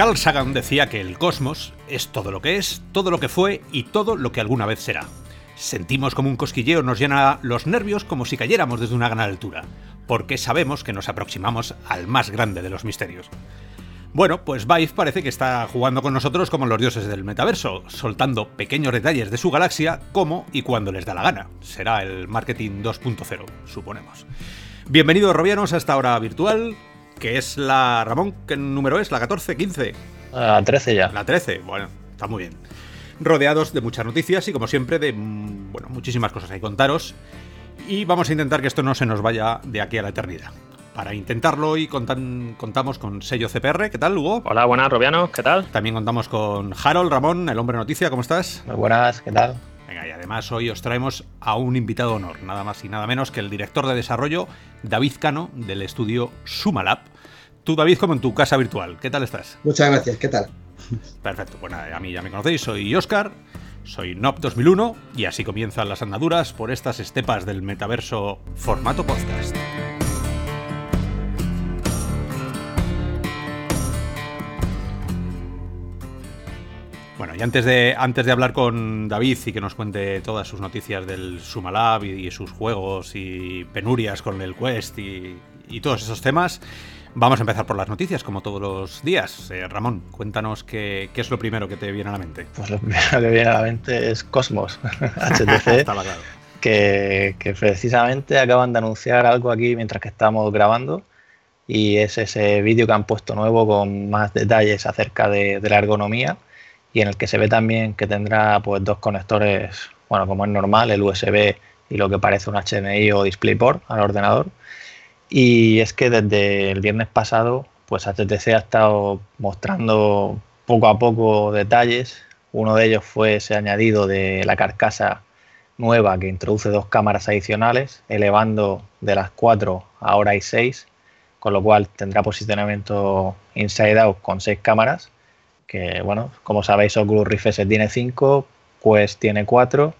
Carl Sagan decía que el cosmos es todo lo que es, todo lo que fue y todo lo que alguna vez será. Sentimos como un cosquilleo nos llena los nervios como si cayéramos desde una gran altura, porque sabemos que nos aproximamos al más grande de los misterios. Bueno, pues Vive parece que está jugando con nosotros como los dioses del metaverso, soltando pequeños detalles de su galaxia como y cuando les da la gana. Será el marketing 2.0, suponemos. Bienvenidos, Robianos, a esta hora virtual, que es la. Ramón, ¿qué número es? ¿La 14, 15? La 13 ya. La 13, bueno, está muy bien. Rodeados de muchas noticias y, como siempre, de mm, bueno, muchísimas cosas que contaros. Y vamos a intentar que esto no se nos vaya de aquí a la eternidad. Para intentarlo hoy contamos con sello CPR. ¿Qué tal, Hugo? Hola, buenas, Robianos. ¿Qué tal? También contamos con Harold Ramón, el hombre noticia. ¿Cómo estás? Muy buenas, ¿qué tal? Venga, y además hoy os traemos a un invitado de honor, nada más y nada menos que el director de desarrollo, David Cano, del estudio Sumalab. Tú, David, como en tu casa virtual. ¿Qué tal estás? Muchas gracias, ¿qué tal? Perfecto, bueno, a mí ya me conocéis, soy Oscar, soy NOP 2001 y así comienzan las andaduras por estas estepas del metaverso formato podcast. Bueno, y antes de, antes de hablar con David y que nos cuente todas sus noticias del Sumalab y, y sus juegos y penurias con el Quest y, y todos esos temas, vamos a empezar por las noticias, como todos los días. Eh, Ramón, cuéntanos qué, qué, es lo primero que te viene a la mente. Pues lo primero que viene a la mente es Cosmos, HTC, claro. que, que precisamente acaban de anunciar algo aquí mientras que estamos grabando y es ese vídeo que han puesto nuevo con más detalles acerca de, de la ergonomía y en el que se ve también que tendrá pues dos conectores, bueno, como es normal, el USB y lo que parece un HDMI o DisplayPort al ordenador. Y es que desde el viernes pasado, pues HTC ha estado mostrando poco a poco detalles. Uno de ellos fue ese añadido de la carcasa nueva que introduce dos cámaras adicionales, elevando de las 4 a ahora hay 6, con lo cual tendrá posicionamiento inside out con 6 cámaras que bueno, como sabéis Oculus Rift tiene 5, Quest tiene 4,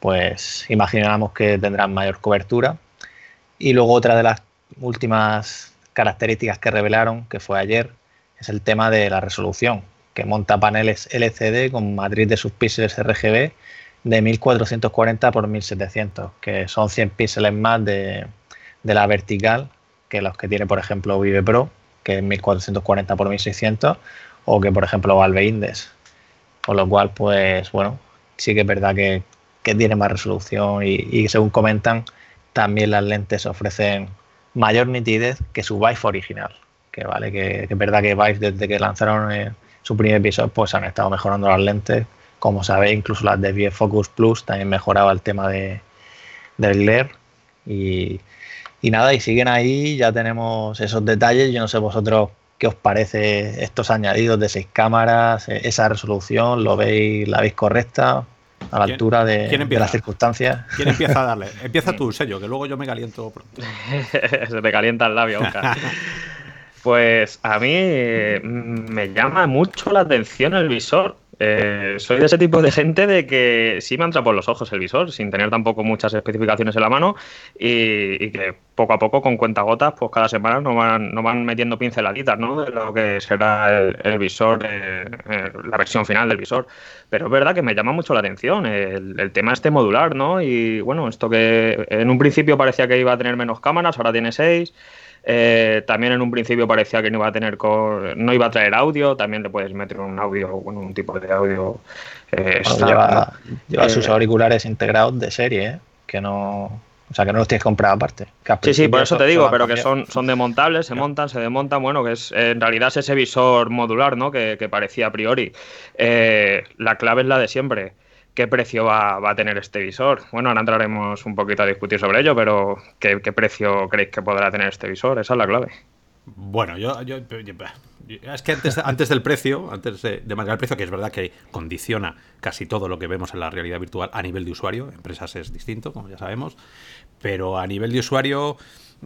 pues imaginamos que tendrán mayor cobertura. Y luego otra de las últimas características que revelaron, que fue ayer, es el tema de la resolución, que monta paneles LCD con matriz de subpíxeles RGB de 1440 x 1700, que son 100 píxeles más de, de, la vertical que los que tiene, por ejemplo, Vive Pro, que es 1440 x 1600, o que, por ejemplo, Valve. Con lo cual, pues bueno, sí que es verdad que, que tiene más resolución y, y, según comentan, también las lentes ofrecen mayor nitidez que su Vive original. Que vale, que, es verdad que Vive desde que lanzaron eh, su primer episodio, pues han estado mejorando las lentes. Como sabéis, incluso las de Focus Plus también mejoraba el tema de, del glare. Y, y nada, y siguen ahí, ya tenemos esos detalles. Yo no sé vosotros ¿Qué os parece estos añadidos de seis cámaras, esa resolución? ¿Lo veis, la veis correcta? A la altura de, de, las circunstancias. ¿Quién empieza a darle? Empieza tú, sello, que luego yo me caliento pronto. Se te calienta el labio, Oscar. Pues a mí me llama mucho la atención el visor. Eh, soy de ese tipo de gente de que sí me entra por los ojos el visor, sin tener tampoco muchas especificaciones en la mano y, que poco a poco, con cuentagotas, pues cada semana nos van, nos van metiendo pinceladitas ¿no? de lo que será el, el visor, eh, eh, la versión final del visor. Pero es verdad que me llama mucho la atención el, el, tema este modular, ¿no? Y bueno, esto que en un principio parecía que iba a tener menos cámaras, ahora tiene seis. Eh, también en un principio parecía que no iba a tener no iba a traer audio, también le puedes meter un audio, bueno, un tipo de audio. Eh, bueno, lleva, lleva eh, sus auriculares integrados de serie, ¿eh? que no, o sea, que no los tienes que comprar aparte. Sí, sí, por eso te digo, pero que son, son demontables, se montan, se desmontan. Bueno, que es en realidad es ese visor modular, ¿no? Que, que parecía a priori. Eh, la clave es la de siempre qué precio va, a tener este visor. Bueno, ahora entraremos un poquito a discutir sobre ello, pero ¿qué, precio creéis que podrá tener este visor? Esa es la clave. Bueno, yo es que antes, antes del precio, antes de, de, marcar el precio, que es verdad que condiciona casi todo lo que vemos en la realidad virtual a nivel de usuario, empresas es distinto, como ya sabemos, pero a nivel de usuario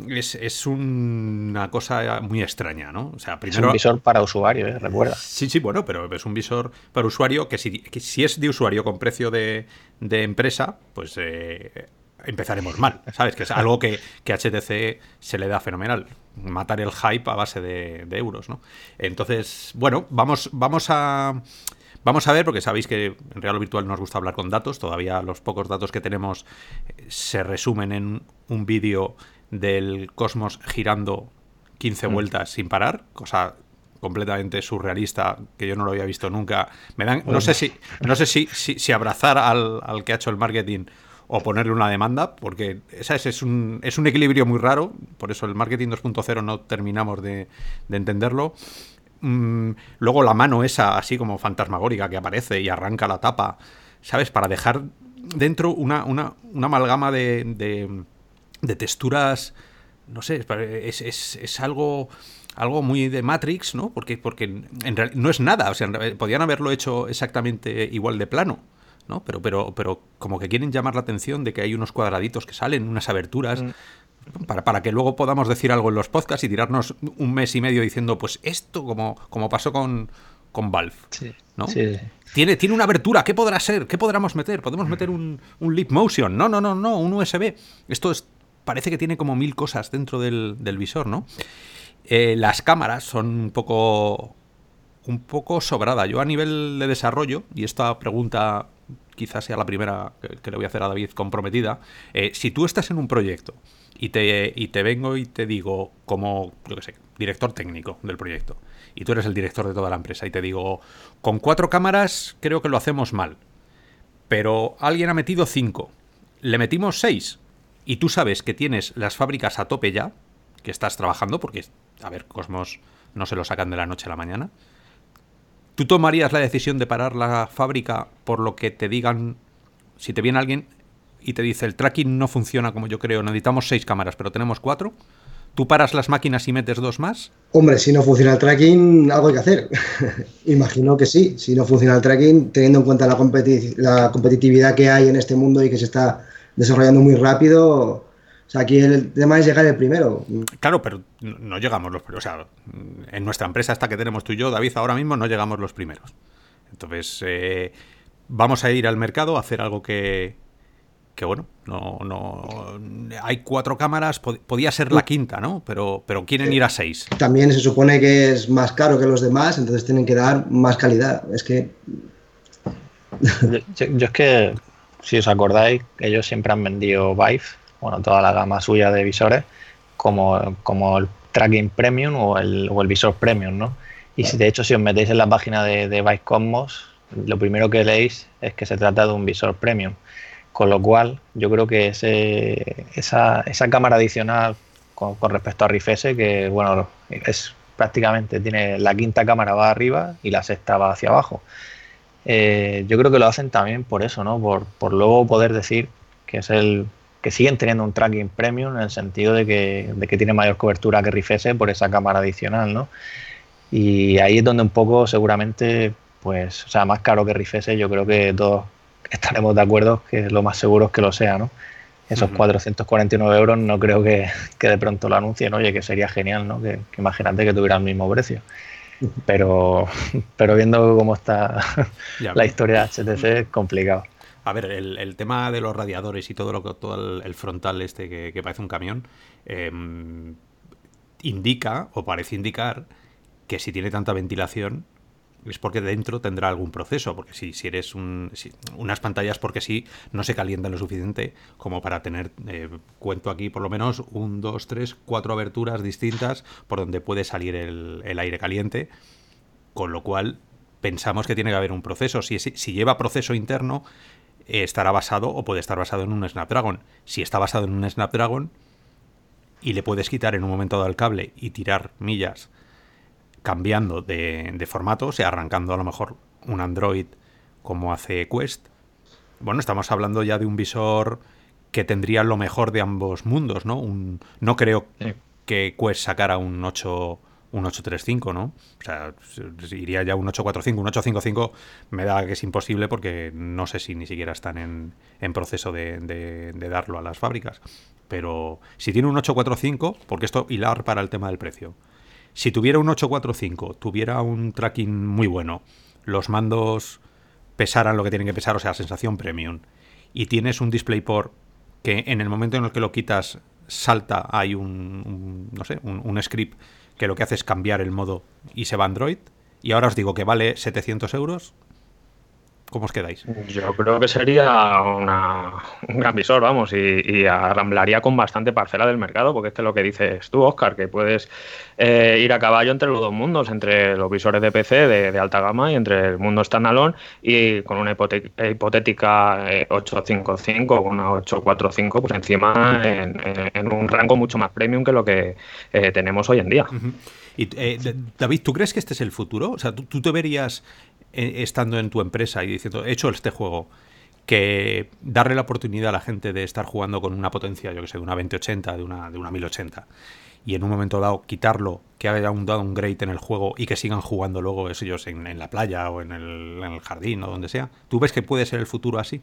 es, es una cosa muy extraña, ¿no? O sea, primero, es un visor para usuario, ¿eh? recuerda. Sí, sí, bueno, pero es un visor para usuario que si, que si es de usuario con precio de, de empresa, pues eh, empezaremos mal, ¿sabes? Que es algo que, que HTC se le da fenomenal matar el hype a base de, euros, ¿no? Entonces, bueno, vamos, vamos a... Vamos a ver, porque sabéis que en Real Virtual nos gusta hablar con datos. Todavía los pocos datos que tenemos eh, se resumen en un vídeo del Cosmos girando 15 mm. vueltas sin parar, cosa completamente surrealista que yo no lo había visto nunca. Me dan, no sé si, no sé si, si, abrazar al, al, que ha hecho el marketing o ponerle una demanda, porque esa es, un, es un equilibrio muy raro, por eso el marketing 2.0 no terminamos de, de entenderlo. Mm, luego la mano esa, así como fantasmagórica, que aparece y arranca la tapa, ¿sabes? Para dejar dentro una, una, una amalgama de, de, texturas, no sé, es, es, es, algo algo muy de Matrix, ¿no? Porque, porque en realidad no es nada, o sea, podían haberlo hecho exactamente igual de plano. ¿no? Pero, pero, pero como que quieren llamar la atención de que hay unos cuadraditos que salen, unas aberturas, mm para, para, que luego podamos decir algo en los podcasts y tirarnos un mes y medio diciendo, pues esto, como, como pasó con, con Valve. ¿no? Tiene, tiene una abertura, ¿qué podrá ser? ¿Qué podremos meter? ¿Podemos meter un, un Leap Motion? No, no, no, no, un USB. Esto es, parece que tiene como mil cosas dentro del, visor, ¿no? Eh, las cámaras son un poco un poco sobrada. Yo a nivel de desarrollo, y esta pregunta quizás sea la primera que, le voy a hacer a David comprometida, eh, si tú estás en un proyecto y te, y te vengo y te digo, como, yo qué sé, director técnico del proyecto, y tú eres el director de toda la empresa, y te digo, con cuatro cámaras creo que lo hacemos mal, pero alguien ha metido cinco, le metimos seis, y tú sabes que tienes las fábricas a tope ya, que estás trabajando, porque, a ver, Cosmos no se lo sacan de la noche a la mañana. ¿Tú tomarías la decisión de parar la fábrica por lo que te digan, si te viene alguien, y te dice el tracking no funciona como yo creo, necesitamos seis cámaras, pero tenemos cuatro, ¿tú paras las máquinas y metes dos más? Hombre, si no funciona el tracking, algo hay que hacer. Imagino que sí. Si no funciona el tracking, teniendo en cuenta la, la competitividad que hay en este mundo y que se está desarrollando muy rápido, o sea, aquí el tema es llegar el primero. Claro, pero no llegamos los primeros. O sea, en nuestra empresa esta que tenemos tú y yo, David, ahora mismo no llegamos los primeros. Entonces, eh, vamos a ir al mercado a hacer algo que, que bueno, no, no hay cuatro cámaras, podía ser la quinta, ¿no? Pero, pero quieren ir a seis. También se supone que es más caro que los demás, entonces tienen que dar más calidad. Es que. Yo, es que, si os acordáis, ellos siempre han vendido Vive, bueno, toda la gama suya de visores, como, como el tracking premium o el, o el visor premium, ¿no? Y si de hecho, si os metéis en la página de, de Vive Cosmos, lo primero que leéis es que se trata de un visor premium. Con lo cual, yo creo que esa, esa cámara adicional con, respecto a Rifese, que bueno, es prácticamente tiene la quinta cámara va arriba y la sexta va hacia abajo. Eh, yo creo que lo hacen también por eso, ¿no? Por, por, luego poder decir que es el que siguen teniendo un tracking premium en el sentido de que, de que tiene mayor cobertura que Rifese por esa cámara adicional, ¿no? Y ahí es donde un poco seguramente, pues, o sea, más caro que Rifese, yo creo que todos estaremos de acuerdo que lo más seguro es que lo sea, ¿no? Esos 449 euros no creo que, de pronto lo anuncien, oye, que sería genial, ¿no? Que, imagínate que tuviera el mismo precio. Pero, pero viendo cómo está la historia de HTC es complicado. A ver, el, tema de los radiadores y todo lo que todo el, frontal este que, parece un camión em, indica o parece indicar que si tiene tanta ventilación es porque dentro tendrá algún proceso, porque si, si eres un, unas pantallas porque sí no se calientan lo suficiente como para tener, eh, cuento aquí por lo menos un, dos, tres, cuatro aberturas distintas por donde puede salir el, aire caliente, con lo cual pensamos que tiene que haber un proceso. Si, si lleva proceso interno, eh, estará basado o puede estar basado en un Snapdragon. Si está basado en un Snapdragon y le puedes quitar en un momento dado el cable y tirar millas cambiando de, formato, o sea, arrancando a lo mejor un Android como hace Quest. Bueno, estamos hablando ya de un visor que tendría lo mejor de ambos mundos, ¿no? Un, no creo que Quest sacara un 8 un 835, ¿no? O sea, iría ya un 845, un 855 me da que es imposible porque no sé si ni siquiera están en, en proceso de, de, darlo a las fábricas. Pero si tiene un 845, porque esto hilar para el tema del precio. Si tuviera un 845, tuviera un tracking muy bueno, los mandos pesaran lo que tienen que pesar, o sea, sensación premium, y tienes un DisplayPort que en el momento en el que lo quitas salta, hay un, no sé, un, script que lo que hace es cambiar el modo y se va Android. Y ahora os digo que vale 700 euros. ¿Cómo os quedáis? Yo creo que sería un gran visor, vamos, y, arramblaría con bastante parcela del mercado, porque este es lo que dices tú, Oscar, que puedes eh, ir a caballo entre los dos mundos, entre los visores de PC de, alta gama y entre el mundo standalone, y con una hipotética 855 o una 845, pues encima en, un rango mucho más premium que lo que eh, tenemos hoy en día. Y, eh, David, ¿tú crees que este es el futuro? O sea, ¿tú, te verías eh, estando en tu empresa y diciendo, he hecho este juego, que darle la oportunidad a la gente de estar jugando con una potencia, yo que sé, de una 2080, de una, de una 1080, y en un momento dado quitarlo, que haya un great en el juego y que sigan jugando luego ellos en, la playa o en el, en el, jardín o donde sea. ¿Tú ves que puede ser el futuro así?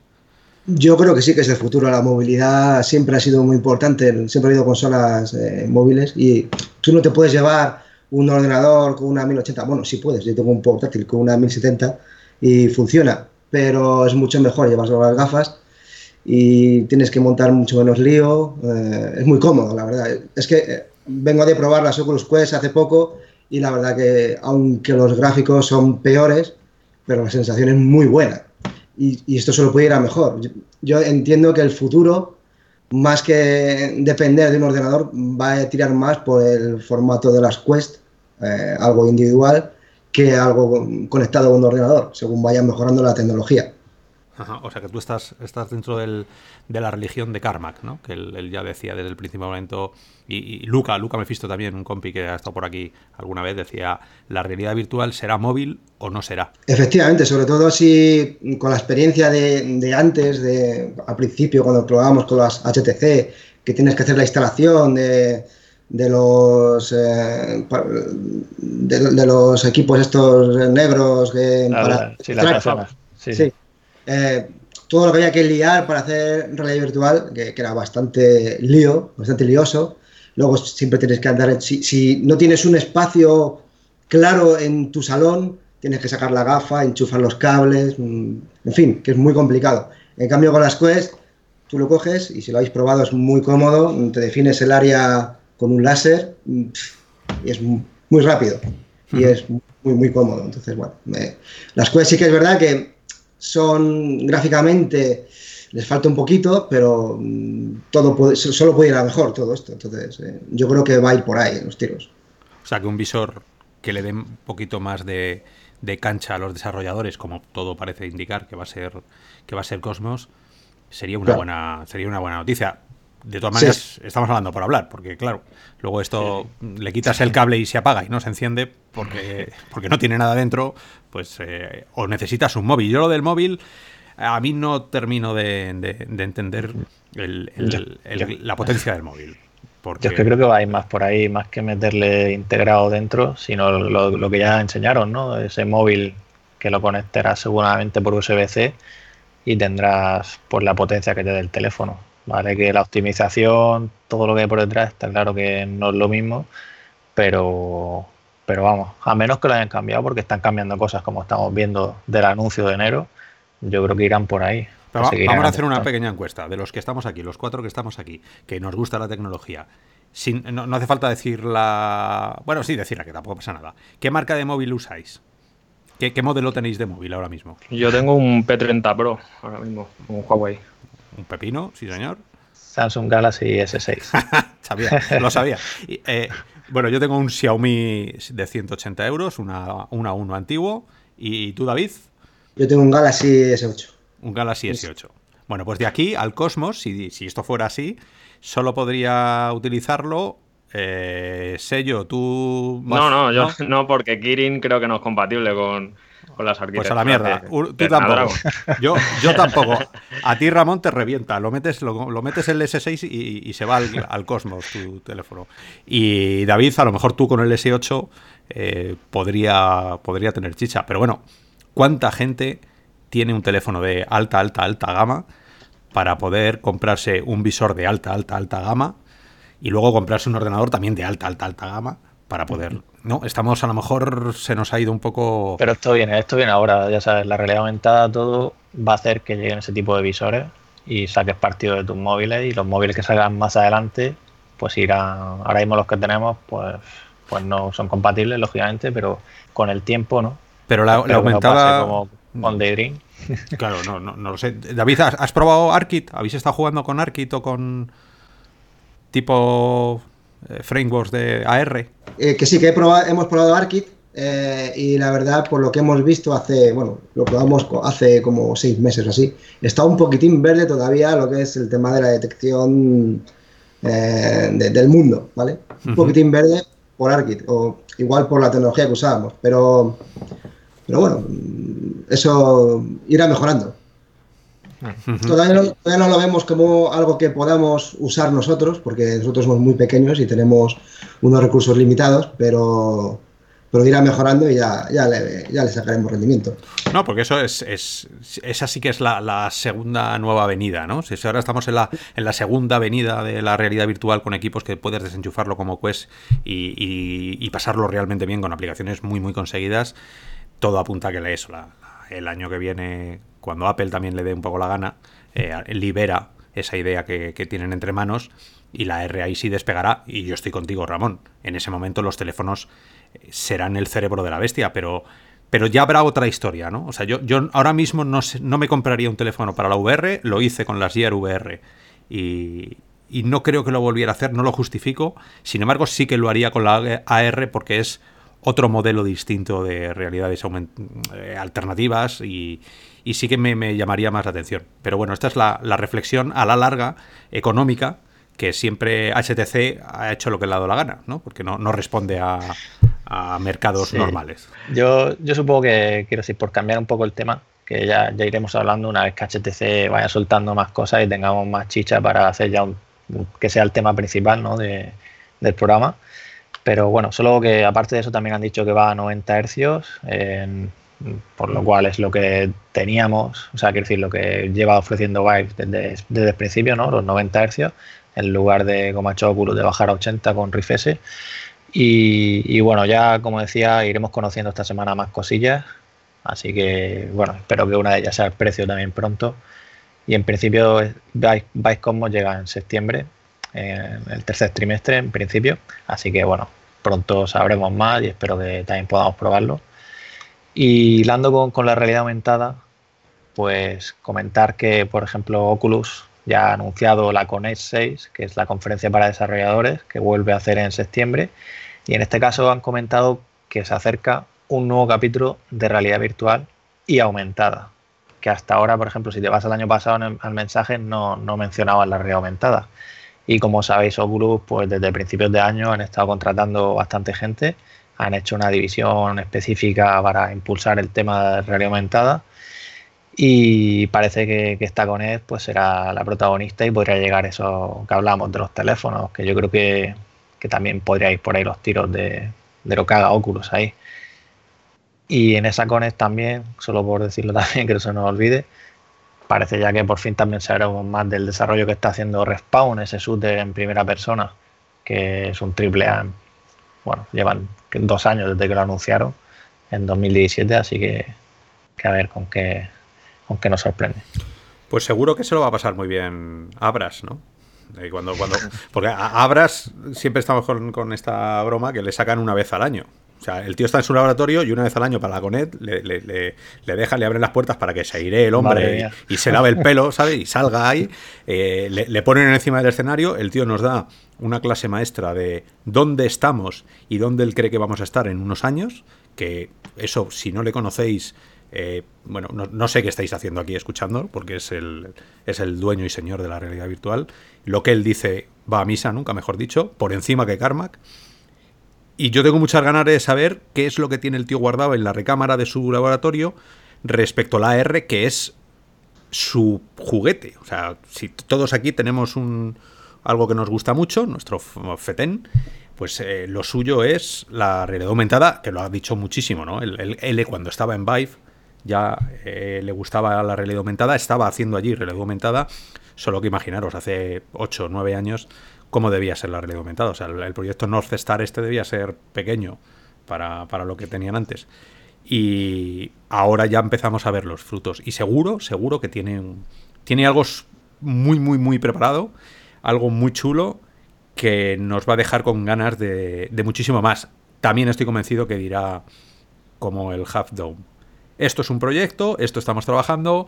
Yo creo que sí que es el futuro. La movilidad siempre ha sido muy importante. Siempre ha habido consolas eh, móviles y tú no te puedes llevar un ordenador con una 1080, bueno, sí puedes, yo tengo un portátil con una 1070 y funciona, pero es mucho mejor llevar las gafas y tienes que montar mucho menos lío, eh, es muy cómodo, la verdad. Es que eh, vengo de probar las Oculus Quest hace poco y la verdad que aunque los gráficos son peores, pero la sensación es muy buena y, esto solo puede ir a mejor. yo entiendo que el futuro más que depender de un ordenador, va a tirar más por el formato de las Quest eh, algo individual que algo conectado con un ordenador, según vaya mejorando la tecnología. o sea que tú estás, estás dentro del, de la religión de Carmack, ¿no? Que él, ya decía desde el principio momento. Y, Luca, Luca Mefisto también, un compi que ha estado por aquí alguna vez, decía: la realidad virtual será móvil o no será. Efectivamente, sobre todo si con la experiencia de, antes, de al principio, cuando probábamos con las HTC, que tienes que hacer la instalación de de los eh, de, los equipos estos negros que para, sí, sí, eh, todo lo que había que liar para hacer realidad virtual que, era bastante lío bastante lioso. Luego siempre tienes que andar si, si, no tienes un espacio claro en tu salón tienes que sacar la gafa enchufar los cables mm, en fin que es muy complicado. En cambio con las Quest tú lo coges y si lo habéis probado es muy cómodo te defines el área con un láser y es muy rápido y es muy, muy cómodo. Entonces, bueno, las cosas sí que es verdad que son gráficamente, les falta un poquito, pero mm, todo puede, solo puede ir a mejor todo esto. Entonces, eh, yo creo que va a ir por ahí en los tiros. O sea, que un visor que le dé un poquito más de, de cancha a los desarrolladores, como todo parece indicar que va a ser que va a ser Cosmos, sería una buena sería una buena noticia. De todas maneras, estamos hablando por hablar, porque claro, luego esto le quitas el cable y se apaga y no se enciende porque, porque no tiene nada dentro, pues eh, o necesitas un móvil. Yo lo del móvil, a mí no termino de, entender la potencia del móvil. Yo es que creo que va a ir más por ahí, más que meterle integrado dentro, sino lo, que ya enseñaron, ¿no? Ese móvil que lo conectarás seguramente por USB-C y tendrás por la potencia que te dé el teléfono ¿vale? Que la optimización, todo lo que hay por detrás, está claro que no es lo mismo, pero, pero vamos, a menos que lo hayan cambiado, porque están cambiando cosas como estamos viendo del anuncio de enero, yo creo que irán por ahí. vamos a hacer una pequeña encuesta de los que estamos aquí, los cuatro que estamos aquí, que nos gusta la tecnología. Sin, no, hace falta decir la. Bueno, sí, decirla, que tampoco pasa nada. ¿Qué marca de móvil usáis? ¿Qué, ¿Qué, modelo tenéis de móvil ahora mismo? Yo tengo un P30 Pro ahora mismo, un Huawei. Un pepino, sí señor. Samsung Galaxy S6. sabía, lo sabía. Eh, bueno, yo tengo un Xiaomi de 180 euros, una, una 1 antiguo. ¿Y tú, David? Yo tengo un Galaxy S8. Un Galaxy S8. Bueno, pues de aquí al Cosmos, si, si esto fuera así, solo podría utilizarlo eh, sello, tú... no, no, yo no, porque Kirin creo que no es compatible con, las Pues a la mierda. Tú tampoco. Yo, yo tampoco. A ti, Ramón, te revienta. Lo metes, lo, metes el S6 y, se va al, cosmos tu teléfono. Y David, a lo mejor tú con el S8 eh, podría, podría tener chicha. Pero bueno, ¿cuánta gente tiene un teléfono de alta, alta, alta gama para poder comprarse un visor de alta, alta, alta gama y luego comprarse un ordenador también de alta, alta, alta gama para poder. No, estamos a lo mejor se nos ha ido un poco. Pero esto viene, esto viene ahora, ya sabes, la realidad aumentada, todo va a hacer que lleguen ese tipo de visores y saques partido de tus móviles y los móviles que salgan más adelante pues irán, ahora mismo los que tenemos, pues, pues no son compatibles, lógicamente, pero con el tiempo, ¿no? Pero la, aumentada... como con Daydream. Claro, no, no, no, lo sé. David, ¿has, probado Arkit? ¿Habéis estado jugando con Arkit o con tipo frameworks de AR? Eh, que sí, que hemos probado Arkit eh, y la verdad, por lo que hemos visto hace, bueno, lo probamos hace como seis meses así, está un poquitín verde todavía lo que es el tema de la detección del mundo, ¿vale? Un poquitín verde por Arkit o igual por la tecnología que usábamos, pero, pero bueno, eso irá mejorando. Todavía no, lo vemos como algo que podamos usar nosotros, porque nosotros somos muy pequeños y tenemos unos recursos limitados, pero, pero irá mejorando y ya, ya, le, ya le sacaremos rendimiento. No, porque eso es, es esa sí que es la, segunda nueva avenida, ¿no? Si ahora estamos en la, en la segunda avenida de la realidad virtual con equipos que puedes desenchufarlo como Quest y, y, pasarlo realmente bien con aplicaciones muy, muy conseguidas, todo apunta a que eso, la, el año que viene, cuando Apple también le dé un poco la gana, eh, libera esa idea que, tienen entre manos y la RAI sí despegará. Y yo estoy contigo, Ramón. En ese momento los teléfonos eh, serán el cerebro de la bestia, pero, pero ya habrá otra historia, ¿no? O sea, yo, yo ahora mismo no, no me compraría un teléfono para la VR, lo hice con las Gear VR y, y no creo que lo volviera a hacer, no lo justifico. Sin embargo, sí que lo haría con la AR porque es otro modelo distinto de realidades eh, alternativas y, sí que me, llamaría más la atención. Pero bueno, esta es la, reflexión a la larga económica que siempre HTC ha hecho lo que le ha dado la gana, ¿no? Porque no, responde a, mercados normales. Yo, yo supongo que, quiero decir, por cambiar un poco el tema, que ya, ya iremos hablando una vez que HTC vaya soltando más cosas y tengamos más chicha para hacer ya un, que sea el tema principal ¿no? de, del programa. Pero bueno, solo que aparte de eso también han dicho que va a 90 hercios, por lo cual es lo que teníamos, o sea, quiero decir, lo que lleva ofreciendo Vive desde, desde el principio, ¿no? Los 90 hercios, en lugar de, como ha hecho Oculus, de bajar a 80 con Rift. Y, bueno, ya como decía, iremos conociendo esta semana más cosillas. Así que, bueno, espero que una de ellas sea el precio también pronto. Y en principio, Vive Cosmos llega en septiembre en el tercer trimestre en principio. Así que bueno, pronto sabremos más y espero que también podamos probarlo. Y hilando con, con la realidad aumentada, pues comentar que, por ejemplo, Oculus ya ha anunciado la Connect 6, que es la conferencia para desarrolladores, que vuelve a hacer en septiembre. Y en este caso han comentado que se acerca un nuevo capítulo de realidad virtual y aumentada. Que hasta ahora, por ejemplo, si te vas al año pasado al mensaje, no, no mencionaban la realidad aumentada. Y como sabéis, Oculus, pues desde principios de año han estado contratando bastante gente, han hecho una división específica para impulsar el tema de realidad aumentada y parece que, esta Coned pues será la protagonista y podría llegar eso que hablamos de los teléfonos, que yo creo que, que también podría ir por ahí los tiros de, lo que haga Oculus ahí. Y en esa Coned también, solo por decirlo también, que no se nos olvide, parece ya que por fin también sabremos más del desarrollo que está haciendo Respawn, ese shooter en primera persona, que es un triple A. Bueno, llevan dos años desde que lo anunciaron, en 2017, así que, a ver con qué, con qué nos sorprende. Pues seguro que se lo va a pasar muy bien Abras, ¿no? Cuando, cuando, porque a Abras siempre estamos con, con esta broma que le sacan una vez al año. O sea, el tío está en su laboratorio y una vez al año para la CONET le, le, le, dejan, le abren las puertas para que se aire el hombre y, se lave el pelo, ¿sabes? Y salga ahí. Eh, le, ponen encima del escenario, el tío nos da una clase maestra de dónde estamos y dónde él cree que vamos a estar en unos años, que eso, si no le conocéis, eh, bueno, no, sé qué estáis haciendo aquí escuchando, porque es el, es el dueño y señor de la realidad virtual. Lo que él dice va a misa, nunca mejor dicho, por encima que Carmack. Y yo tengo muchas ganas de saber qué es lo que tiene el tío guardado en la recámara de su laboratorio respecto a la AR, que es su juguete. O sea, si todos aquí tenemos un, algo que nos gusta mucho, nuestro FETEN, pues eh, lo suyo es la realidad aumentada, que lo ha dicho muchísimo, ¿no? El, L cuando estaba en Vive ya eh, le gustaba la realidad aumentada, estaba haciendo allí realidad aumentada, solo que imaginaros, hace 8 o 9 años cómo debía ser la realidad aumentada. O sea, el, proyecto North Star este debía ser pequeño para, lo que tenían antes. Y ahora ya empezamos a ver los frutos. Y seguro, seguro que tiene, tiene algo muy, muy, muy preparado, algo muy chulo que nos va a dejar con ganas de, muchísimo más. También estoy convencido que dirá como el Half Dome. Esto es un proyecto, esto estamos trabajando,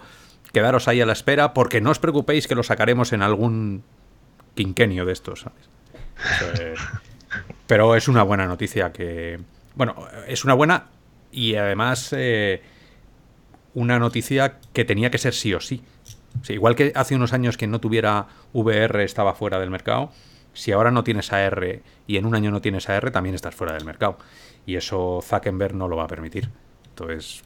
quedaros ahí a la espera, porque no os preocupéis que lo sacaremos en algún quinquenio de estos, pero es una buena noticia que... Bueno, es una buena y además eh, una noticia que tenía que ser sí o sí. igual que hace unos años que no tuviera VR estaba fuera del mercado, si ahora no tienes AR y en un año no tienes AR, también estás fuera del mercado. Y eso Zuckerberg no lo va a permitir. Entonces,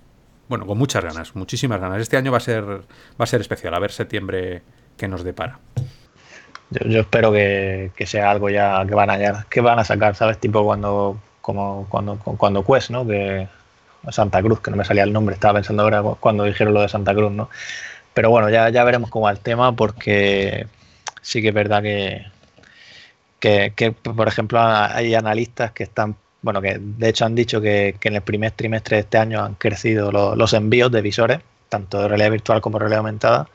bueno, con muchas ganas, muchísimas ganas. Este año va a ser, va a ser especial, a ver septiembre qué nos depara. Yo, espero que, sea algo ya que van a que van a sacar, ¿sabes? Tipo cuando como cuando cuando Quest, ¿no? Que Santa Cruz, que no me salía el nombre, estaba pensando ahora cuando dijeron lo de Santa Cruz, ¿no? Pero bueno, ya, ya veremos cómo va el tema porque sí que es verdad que, que, por ejemplo, hay analistas que están, bueno, que de hecho han dicho que, en el primer trimestre de este año han crecido los envíos de visores, tanto de realidad virtual como de realidad aumentada,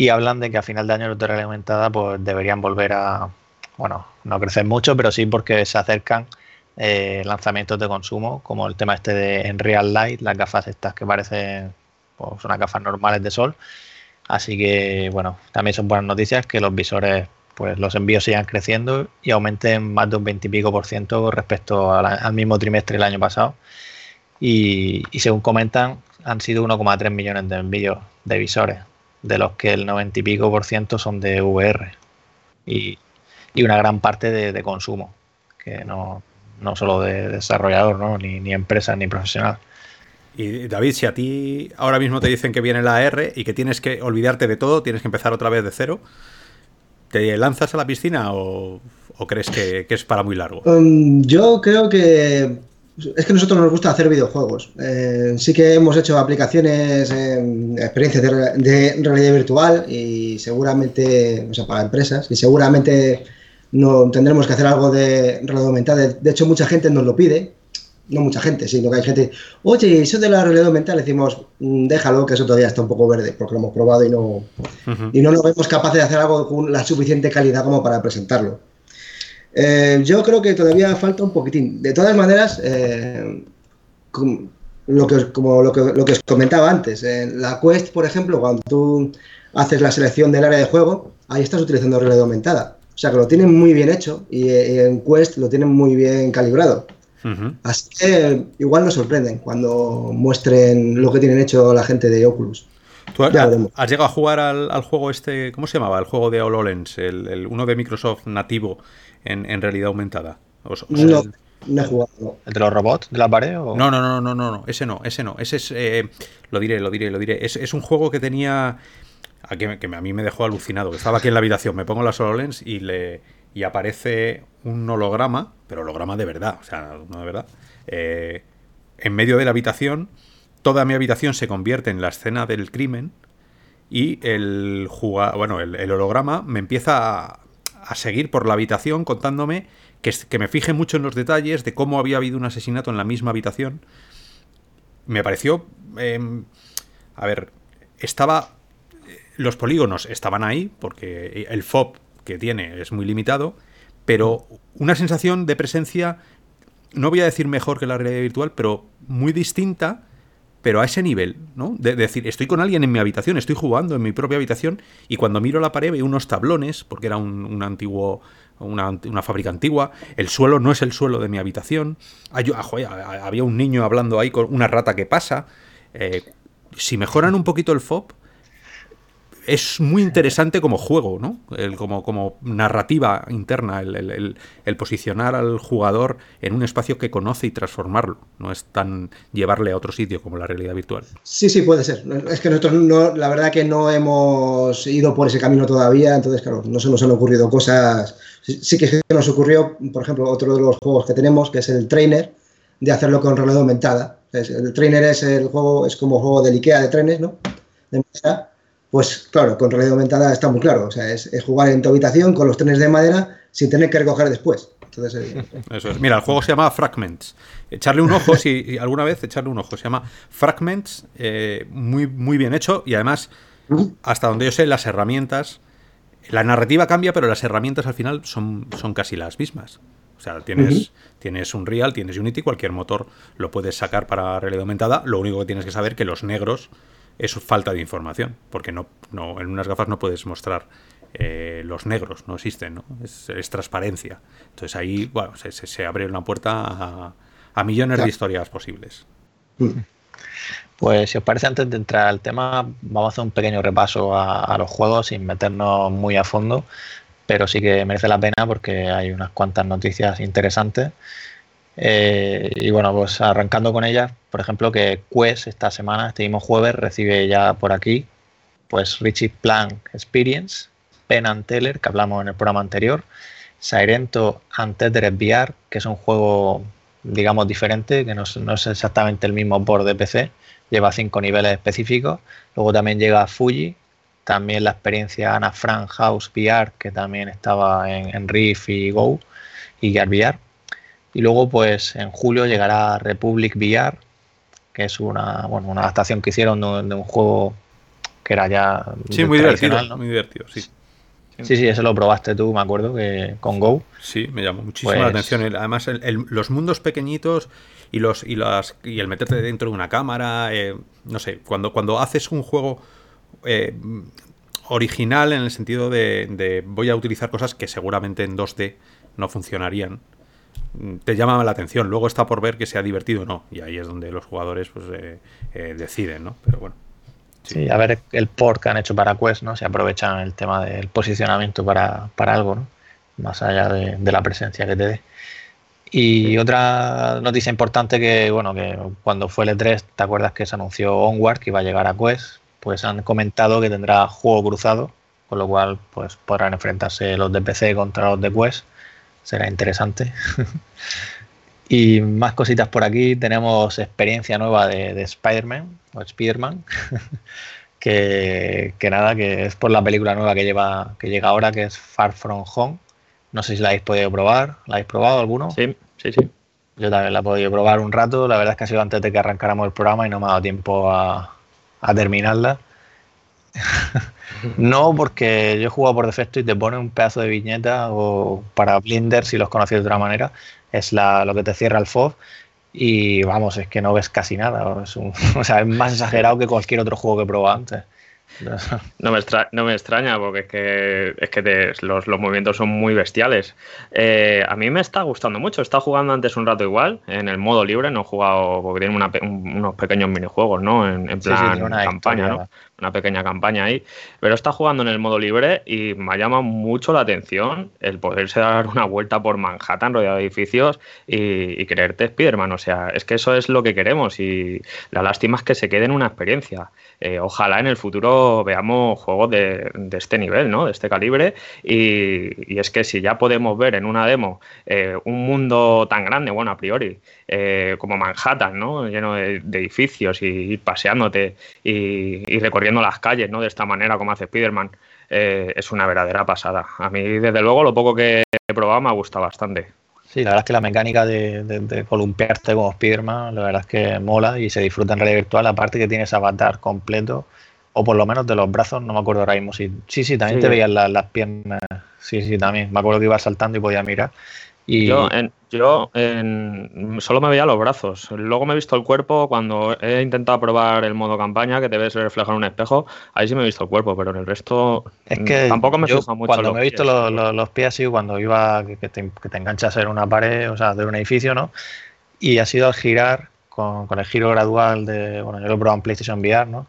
y hablan de que a final de año los de realidad aumentada pues deberían volver a, bueno, no crecer mucho, pero sí porque se acercan eh, lanzamientos de consumo, como el tema este de en Real Light, las gafas estas que parecen pues, unas gafas normales de sol. Así que, bueno, también son buenas noticias que los visores pues los envíos sigan creciendo y aumenten más de un 20 y pico por ciento respecto al, mismo trimestre del año pasado. Y, según comentan, han sido 1,3 millones de envíos de visores, de los que el 90 y pico por ciento son de VR y, una gran parte de, consumo, que no, no solo de desarrollador, ¿no? ni, ni empresa ni profesional. Y David, si a ti ahora mismo te dicen que viene la R y que tienes que olvidarte de todo, tienes que empezar otra vez de cero, ¿Te lanzas a la piscina o, crees que, es para muy largo? Um, yo creo que es que a nosotros nos gusta hacer videojuegos. Eh, sí que hemos hecho aplicaciones, experiencias de, realidad virtual y seguramente, o sea, para empresas, y seguramente no tendremos que hacer algo de realidad aumentada. De hecho, mucha gente nos lo pide no mucha gente, sino que hay gente, oye, eso de la realidad aumentada, le decimos, mm, déjalo, que eso todavía está un poco verde, porque lo hemos probado y no, y no nos vemos capaces de hacer algo con la suficiente calidad como para presentarlo. Eh, yo creo que todavía falta un poquitín. De todas maneras, eh, lo, que, como lo que, lo que os comentaba antes, en la Quest, por ejemplo, cuando tú haces la selección del área de juego, ahí estás utilizando realidad aumentada. O sea que lo tienen muy bien hecho y en Quest lo tienen muy bien calibrado. Así que igual nos sorprenden cuando muestren lo que tienen hecho la gente de Oculus. ¿Tú has, llegado a jugar al, juego este, ¿cómo se llamaba? El juego de HoloLens, el, uno de Microsoft nativo en, realidad aumentada. no, no he jugado. ¿El de los robots de la pared? No, no, no, no, no, ese no, ese no. Ese es, eh, lo diré, lo diré, lo diré. Es, un juego que tenía, a que, que, a mí me dejó alucinado. Estaba aquí en la habitación, me pongo las HoloLens y le y aparece un holograma, pero holograma de verdad, o sea, no de verdad, eh, en medio de la habitación, toda mi habitación se convierte en la escena del crimen y el, bueno, el, holograma me empieza a, seguir por la habitación contándome que, que me fije mucho en los detalles de cómo había habido un asesinato en la misma habitación. Me pareció... Em, a ver, estaba... Los polígonos estaban ahí, porque el FOB que tiene es muy limitado, pero una sensación de presencia, no voy a decir mejor que la realidad virtual, pero muy distinta, pero a ese nivel, ¿no? De, decir, estoy con alguien en mi habitación, estoy jugando en mi propia habitación y cuando miro la pared veo unos tablones, porque era un, antiguo, una, fábrica antigua, el suelo no es el suelo de mi habitación, ah, había un niño hablando ahí con una rata que pasa. Eh, si mejoran un poquito el FOB, es muy interesante como juego, ¿no? El, como, como narrativa interna, el, posicionar al jugador en un espacio que conoce y transformarlo. No es tan llevarle a otro sitio como la realidad virtual. Sí, sí, puede ser. Es que nosotros, no, la verdad que no hemos ido por ese camino todavía, entonces, claro, no se nos han ocurrido cosas. Sí que nos ocurrió, por ejemplo, otro de los juegos que tenemos, que es el Trainer, de hacerlo con realidad aumentada. El Trainer es el juego, es como juego del Ikea de trenes, ¿no? De madera pues claro, con realidad aumentada está muy claro. O sea, es, jugar en tu habitación con los trenes de madera sin tener que recoger después. Entonces, eh, Eso es. Mira, el juego se llama Fragments. Echarle un ojo, si alguna vez echarle un ojo. Se llama Fragments, eh, muy, muy bien hecho y además, hasta donde yo sé, las herramientas La narrativa cambia, pero las herramientas al final son, son casi las mismas. O sea, tienes, tienes un Real, tienes Unity, cualquier motor lo puedes sacar para realidad aumentada. Lo único que tienes que saber que los negros es falta de información, porque no, no en unas gafas no puedes mostrar eh, los negros, no existen, ¿no? Es, transparencia. Entonces ahí, bueno, se, abre una puerta a, millones de historias posibles. Mm. Pues si os parece, antes de entrar al tema, vamos a hacer un pequeño repaso a los juegos sin meternos muy a fondo pero sí que merece la pena porque hay unas cuantas noticias interesantes. Eh, y bueno, pues arrancando con ellas, por ejemplo, que Quest esta semana, este mismo jueves, recibe ya por aquí, pues Richie Plank Experience, Pen and Teller, que hablamos en el programa anterior, Sirento and Tether VR, que es un juego, digamos, diferente, que no, no es exactamente el mismo board de PC, lleva cinco niveles específicos. Luego también llega Fuji, también la experiencia Ana Frank House VR, que también estaba en, en Riff y Go y Gear VR. Y luego, pues en julio llegará Republic VR, que es una, bueno, una adaptación que hicieron de, un juego que era ya. Sí, muy divertido, muy divertido, sí. Sí, sí, eso lo probaste tú, me acuerdo, que con Go. Sí, me llamó muchísimo la pues atención. Además, los mundos pequeñitos y los y las y el meterte dentro de una cámara, eh, no sé, cuando, cuando haces un juego eh, original en el sentido de, voy a utilizar cosas que seguramente en 2D no funcionarían. Te llama la atención. Luego está por ver que sea divertido o no. Y ahí es donde los jugadores pues, eh, eh, deciden, ¿no? Pero bueno. Sí. a ver el port que han hecho para Quest, ¿no? Se aprovechan el tema del posicionamiento para, algo, ¿no? Más allá de, la presencia que te dé. Y otra noticia importante que, bueno, que cuando fue el E3, ¿te acuerdas que se anunció Onward que iba a llegar a Quest? pues han comentado que tendrá juego cruzado, con lo cual pues podrán enfrentarse los de PC contra los de Quest. Será interesante. y más cositas por aquí. Tenemos experiencia nueva de, Spider-Man o Spider-Man. que, nada, que es por la película nueva que lleva, que llega ahora, que es Far From Home. No sé si la habéis podido probar. ¿La habéis probado alguno? Sí, sí, sí. Yo también la he podido probar un rato. La verdad es que ha sido antes de que arrancáramos el programa y no me ha dado tiempo a, a terminarla. no, porque yo he jugado por defecto y te pone un pedazo de viñeta o para Blinder, si los conoces de otra manera, es la, lo que te cierra el FOV y vamos, es que no ves casi nada. Es o sea, es más exagerado que cualquier otro juego que he probado antes. No me, no me extraña porque es que, es que los, movimientos son muy bestiales. Eh, a mí me está gustando mucho. Está jugando antes un rato igual, en el modo libre. No he jugado porque tiene unos pequeños minijuegos, ¿no? En, plan campaña, ¿no? Una pequeña campaña ahí. Pero está jugando en el modo libre y me llama mucho la atención el poderse dar una vuelta por Manhattan rodeado de edificios y, y creerte Spiderman. O sea, es que eso es lo que queremos y la lástima es que se quede en una experiencia. Eh, ojalá en el futuro veamos juegos de, este nivel, ¿no? De este calibre. Y, es que si ya podemos ver en una demo eh, un mundo tan grande, bueno, a priori, eh, como Manhattan, ¿no? Lleno de, edificios y ir paseándote y, recorriendo las calles, ¿no? De esta manera como hace Spider-Man, es una verdadera pasada. A mí, desde luego, lo poco que he probado me ha gustado bastante. Sí, la verdad es que la mecánica de, columpiarte como Spiderman, la verdad es que mola y se disfruta en realidad virtual. Aparte que tienes avatar completo, o por lo menos de los brazos, no me acuerdo ahora mismo. Si, sí, sí, también te veías las piernas. Sí, sí, también. Me acuerdo que iba saltando y podía mirar. Yo, en, yo solo me veía los brazos. Luego me he visto el cuerpo cuando he intentado probar el modo campaña, que te ves reflejar en un espejo. Ahí sí me he visto el cuerpo, pero en el resto es que tampoco me mucho. Cuando me he visto los, pies, así, cuando iba que te, que te, enganchas en una pared, o sea, de un edificio, ¿no? Y ha sido al girar con, el giro gradual de. Bueno, yo lo he probado en PlayStation VR, ¿no?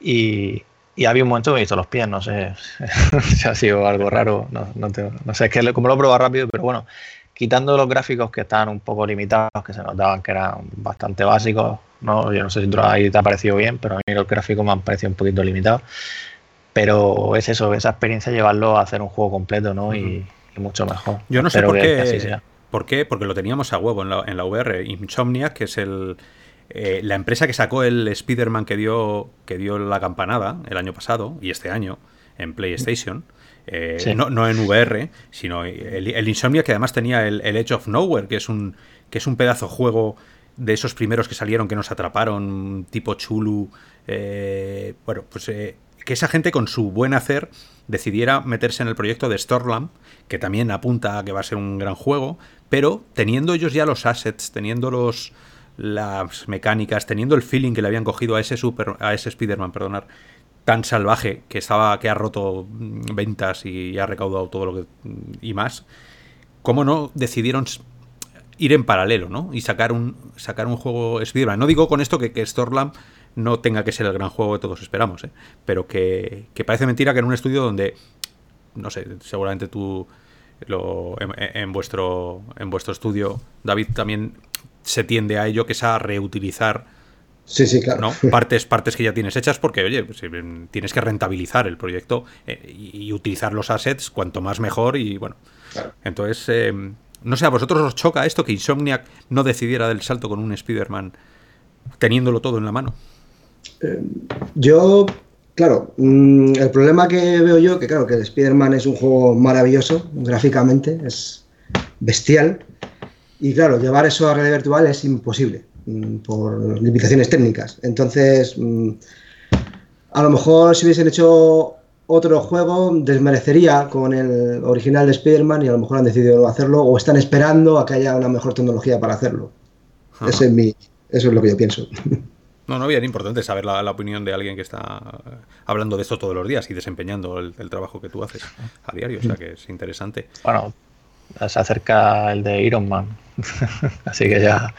Y, y había un momento que he visto los pies, no sé si ha sido algo raro, no, no, no sé, es que como lo he probado rápido, pero bueno, quitando los gráficos que estaban un poco limitados, que se notaban que eran bastante básicos, ¿no? yo no sé si ahí te ha parecido bien, pero a mí los gráficos me han parecido un poquito limitados. Pero es eso, esa experiencia llevarlo a hacer un juego completo, ¿no? Y, mucho mejor. Yo no sé por qué, por qué, porque lo teníamos a huevo en la, en la VR. Insomniac, que es el, eh, la empresa que sacó el Spider-Man que dio, que dio la campanada el año pasado y este año en PlayStation. Eh, no, en VR, sino el, Insomnia que además tenía el, Edge of Nowhere, que es un que es un pedazo juego de esos primeros que salieron que nos atraparon, tipo Chulu, eh, bueno, pues eh, que esa gente con su buen hacer decidiera meterse en el proyecto de Stormland, que también apunta a que va a ser un gran juego, pero teniendo ellos ya los assets, teniendo los las mecánicas, teniendo el feeling que le habían cogido a ese super a ese Spider-Man, perdonar, tan salvaje que estaba que ha roto ventas y ha recaudado todo lo que y más, ¿cómo no decidieron ir en paralelo, ¿no? Y sacar un sacar un juego Spider-Man. No digo con esto que, que Stormland no tenga que ser el gran juego que todos esperamos, ¿eh? pero que, parece mentira que en un estudio donde, no sé, seguramente tú lo, en, vuestro, en vuestro estudio, David, también se tiende a ello, que es a reutilizar sí, sí, claro. partes, partes que ya tienes hechas, porque, oye, pues, tienes que rentabilizar el proyecto eh, y, utilizar los assets cuanto más mejor y bueno. Entonces, eh, no sé, ¿a vosotros os choca esto que Insomniac no decidiera del salto con un Spider-Man teniéndolo todo en la mano? yo, claro, mm, el problema que veo yo, que claro, que el Spider-Man es un juego maravilloso, gráficamente, es bestial. Y claro, llevar eso a realidad virtual es imposible por limitaciones técnicas. Entonces, mm, a lo mejor si hubiesen hecho otro juego, desmerecería con el original de Spider-Man y a lo mejor han decidido no hacerlo o están esperando a que haya una mejor tecnología para hacerlo. es mi, eso es lo que yo pienso. No, no, bien importante saber la, opinión de alguien que está hablando de esto todos los días y desempeñando el, trabajo que tú haces a diario, o sea que es interesante. Bueno, se acerca el de Iron Man, así que ya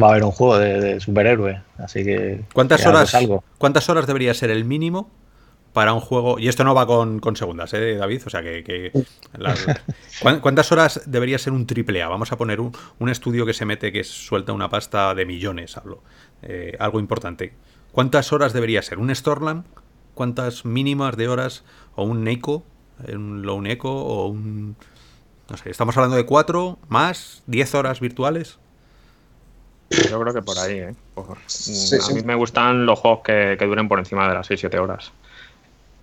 va a haber un juego de, superhéroe, así que... ¿Cuántas horas, ¿Cuántas horas debería ser el mínimo para un juego? Y esto no va con, segundas, ¿eh, David? O sea que... ¿Cuántas horas debería ser un triple A? Vamos a poner un, un estudio que se mete, que suelta una pasta de millones, hablo. Eh, algo importante. ¿Cuántas horas debería ser? ¿Un Stormland? ¿Cuántas mínimas de horas? ¿O un Neko? ¿Un Lone Echo? ¿O un...? No sé, estamos hablando de cuatro más 10 horas virtuales. Yo creo que por ahí, ¿eh? a mí me gustan los juegos que, duren por encima de las 6-7 horas.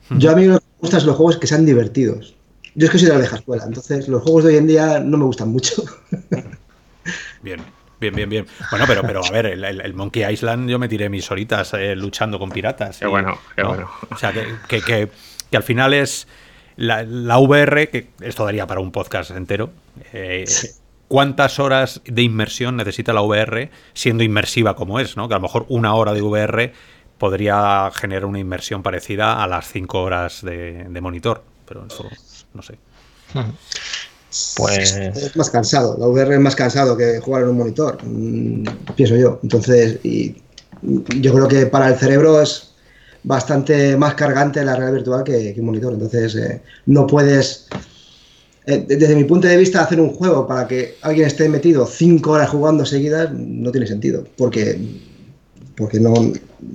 Yo a mí lo que me gustan son los juegos que sean divertidos. Yo es que soy de la vieja escuela, entonces los juegos de hoy en día no me gustan mucho. Bien. Bien, bien, bien. Bueno, pero, pero a ver, el, Monkey Island yo me tiré mis horitas eh, luchando con piratas. Qué bueno, qué bueno. O sea, que, que, al final es la, VR, que esto daría para un podcast entero. Eh, ¿Cuántas horas de inmersión necesita la VR siendo inmersiva como es? ¿no? Que a lo mejor una hora de VR podría generar una inmersión parecida a las cinco horas de, de monitor. Pero eso no sé. Pues... Es más cansado, la VR es más cansado que jugar en un monitor, mm, pienso yo. Entonces, y yo creo que para el cerebro es bastante más cargante la realidad virtual que, un monitor. Entonces, eh, no puedes, eh, desde mi punto de vista, hacer un juego para que alguien esté metido cinco horas jugando seguidas no tiene sentido, porque, porque no,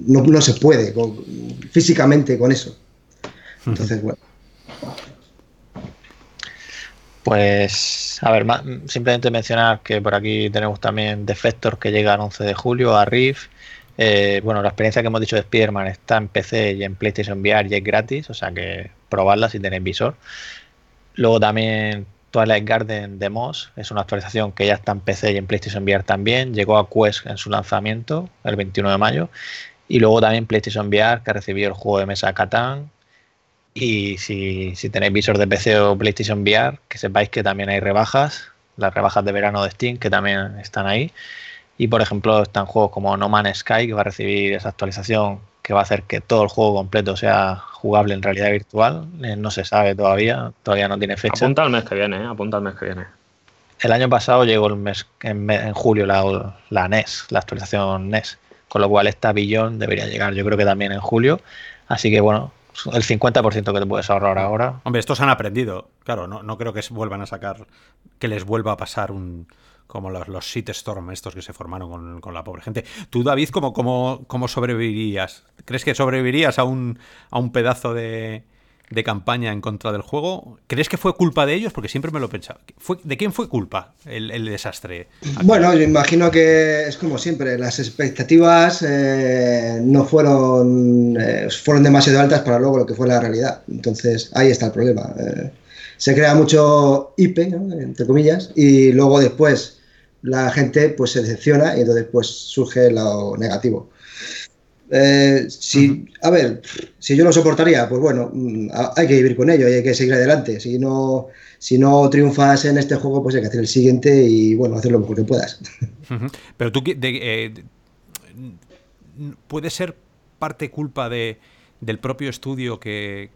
no, se puede físicamente con eso. Entonces, bueno. Pues, a ver, simplemente mencionar que por aquí tenemos también Defector que llega el 11 de julio a Rift. Eh, bueno, la experiencia que hemos dicho de Spider-Man está en PC y en PlayStation VR y es gratis, o sea que probarla si tenéis visor. Luego también Twilight Garden de Moss es una actualización que ya está en PC y en PlayStation VR también. Llegó a Quest en su lanzamiento el 21 de mayo. Y luego también PlayStation VR que ha recibido el juego de mesa Catán, y si, tenéis visor de PC o PlayStation VR, que sepáis que también hay rebajas, las rebajas de verano de Steam, que también están ahí. Y por ejemplo, están juegos como No Man's Sky, que va a recibir esa actualización que va a hacer que todo el juego completo sea jugable en realidad virtual. Eh, no se sabe todavía, todavía no tiene fecha. Apunta al mes que viene, ¿eh? apunta al mes que viene. El año pasado llegó el mes, en, julio la, la, NES, la actualización NES, con lo cual esta billón debería llegar yo creo que también en julio. Así que bueno, el 50% que te puedes ahorrar ahora. Hombre, estos han aprendido. Claro, no, no creo que vuelvan a sacar, que les vuelva a pasar un como los, los Storm estos que se formaron con, la pobre gente. Tú, David, ¿cómo, cómo, cómo sobrevivirías? ¿Crees que sobrevivirías a un, a un pedazo de, de campaña en contra del juego. ¿Crees que fue culpa de ellos? Porque siempre me lo he pensado. ¿Fue, ¿De quién fue culpa el, desastre? Bueno, yo imagino que es como siempre, las expectativas eh, no fueron, eh, fueron demasiado altas para luego lo que fue la realidad. Entonces ahí está el problema. Eh, se crea mucho IP, entre comillas, y luego después la gente pues se decepciona y entonces pues surge lo negativo. Eh, si, A ver, si yo lo soportaría, pues bueno, mm, hay que vivir con ello y hay que seguir adelante. Si no, si no triunfas en este juego, pues hay que hacer el siguiente y bueno, hacer lo mejor que puedas. Pero tú, eh, ¿puede ser parte culpa de, del propio estudio que,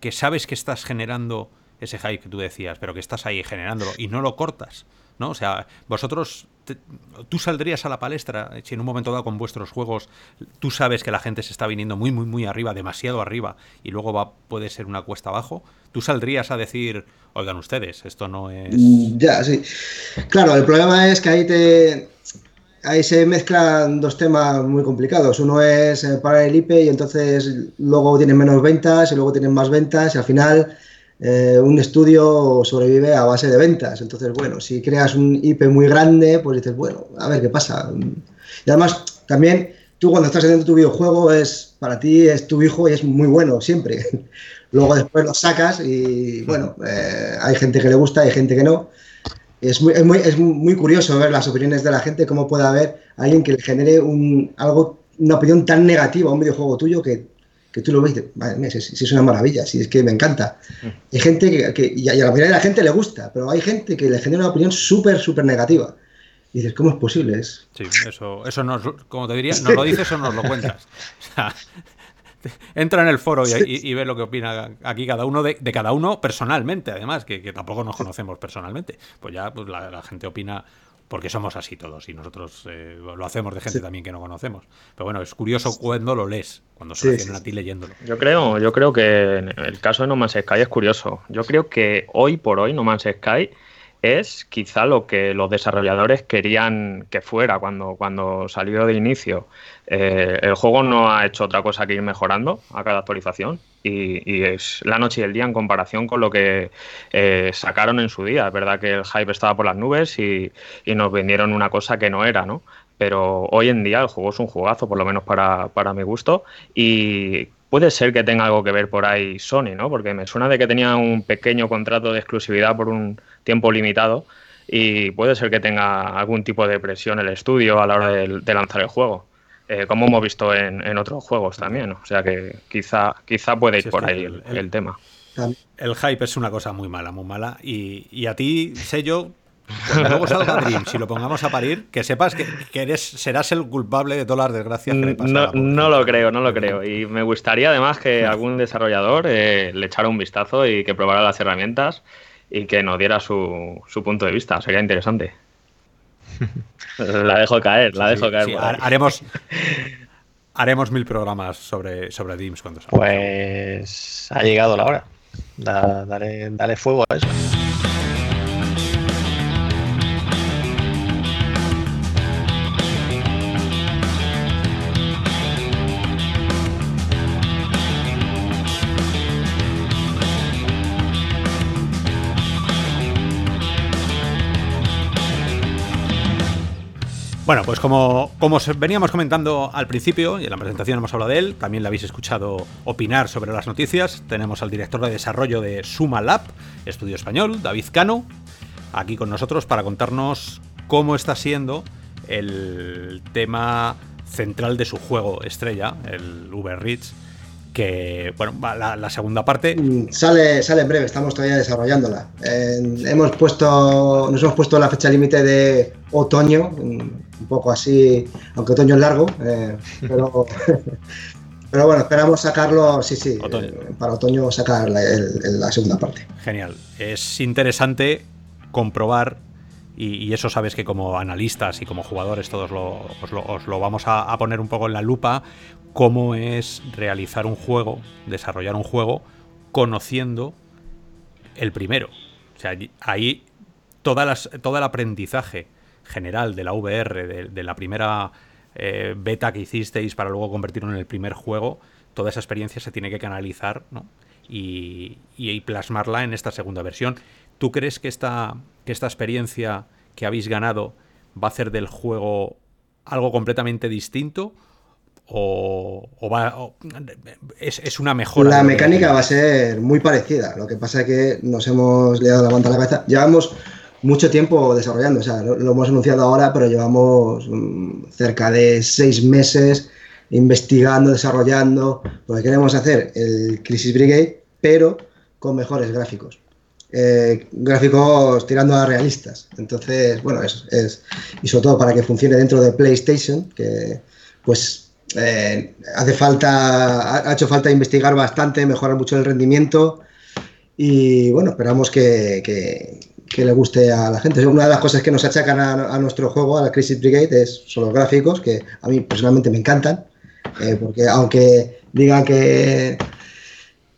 que sabes que estás generando ese hype que tú decías, pero que estás ahí generándolo y no lo cortas? ¿No? O sea, vosotros, tú saldrías a la palestra si en un momento dado con vuestros juegos tú sabes que la gente se está viniendo muy, muy, muy arriba, demasiado arriba, y luego va, puede ser una cuesta abajo, tú saldrías a decir, oigan ustedes, esto no es... Mm, ya, sí. Claro, el problema es que ahí te... Ahí se mezclan dos temas muy complicados. Uno es eh, para el IP y entonces luego tienes menos ventas y luego tienes más ventas y al final eh, un estudio sobrevive a base de ventas. Entonces, bueno, si creas un IP muy grande, pues dices, bueno, a ver qué pasa. Y además, también tú cuando estás haciendo tu videojuego, es para ti es tu hijo y es muy bueno siempre. Luego después lo sacas y, bueno, eh, hay gente que le gusta, hay gente que no. Es muy, es, muy, es muy curioso ver las opiniones de la gente, cómo puede haber alguien que le genere un, algo, una opinión tan negativa a un videojuego tuyo que que tú lo ves y si, es una maravilla, si es que me encanta. Hay gente que, y a la mayoría de la gente le gusta, pero hay gente que le genera una opinión súper, súper negativa. Y dices, ¿cómo es posible? Sí, eso, eso nos, como te diría, nos lo dices o nos lo cuentas. entra en el foro y, ve lo que opina aquí cada uno de, cada uno personalmente, además, que, tampoco nos conocemos personalmente. Pues ya pues la gente opina porque somos así todos y nosotros eh, lo hacemos de gente también que no conocemos. Pero bueno, es curioso cuando lo lees, cuando se sí, a ti leyéndolo. Yo creo, yo creo que el caso de No Man's Sky es curioso. Yo creo que hoy por hoy No Man's Sky es quizá lo que los desarrolladores querían que fuera cuando, cuando salió de inicio. Eh, el juego no ha hecho otra cosa que ir mejorando a cada actualización y, es la noche y el día en comparación con lo que eh, sacaron en su día. Es verdad que el hype estaba por las nubes y, nos vendieron una cosa que no era, ¿no? Pero hoy en día el juego es un jugazo, por lo menos para, para mi gusto, y puede ser que tenga algo que ver por ahí Sony, ¿no? Porque me suena de que tenía un pequeño contrato de exclusividad por un tiempo limitado y puede ser que tenga algún tipo de presión el estudio a la hora de lanzar el juego. Eh, como hemos visto en, otros juegos también. O sea que quizá, quizá puede ir por ahí el, tema. El hype es una cosa muy mala, muy mala. Y, a ti, sé yo, cuando luego salga Dream, si lo pongamos a parir, que sepas que, eres, serás el culpable de todas las desgracias que le No, no lo creo, no lo creo. Y me gustaría además que algún desarrollador eh, le echara un vistazo y que probara las herramientas y que nos diera su, su punto de vista. Sería interesante. La dejo caer, la dejo caer. haremos, haremos mil programas sobre, sobre DIMS cuando salga. Pues ha llegado la hora. dale, dale fuego a eso. Bueno, pues como, como veníamos comentando al principio, y en la presentación hemos hablado de él, también le habéis escuchado opinar sobre las noticias, tenemos al director de desarrollo de Suma Lab, estudio español, David Cano, aquí con nosotros para contarnos cómo está siendo el tema central de su juego estrella, el Uber Reach, que, bueno, la, segunda parte... Mm, sale, sale en breve, estamos todavía desarrollándola. hemos puesto, nos hemos puesto la fecha límite de otoño, un poco así, aunque otoño es largo, eh, pero, pero bueno, esperamos sacarlo, sí, sí, eh, para otoño sacar la, segunda parte. Genial, es interesante comprobar y, eso sabes que como analistas y como jugadores todos os, lo, vamos a, poner un poco en la lupa, cómo es realizar un juego, desarrollar un juego, conociendo el primero. O sea, ahí todas las, todo el aprendizaje general de la VR, de, la primera eh, beta que hicisteis para luego convertirlo en el primer juego, toda esa experiencia se tiene que canalizar y, y, plasmarla en esta segunda versión. ¿Tú crees que esta, que esta experiencia que habéis ganado va a hacer del juego algo completamente distinto? o, va, es, una mejora. La mecánica va a ser muy parecida. Lo que pasa es que nos hemos liado la manta a la cabeza. Llevamos mucho tiempo desarrollando, o sea, lo, hemos anunciado ahora, pero llevamos mm, cerca de seis meses investigando, desarrollando, porque queremos hacer el Crisis Brigade, pero con mejores gráficos. Eh, gráficos tirando a realistas. Entonces, bueno, es, es, y sobre todo para que funcione dentro de PlayStation, que pues eh, hace falta, ha hecho falta investigar bastante, mejorar mucho el rendimiento y bueno, esperamos que, le guste a la gente. Una de las cosas que nos achacan a, nuestro juego, a la Crisis Brigade, es, son los gráficos, que a mí personalmente me encantan, eh, porque aunque digan que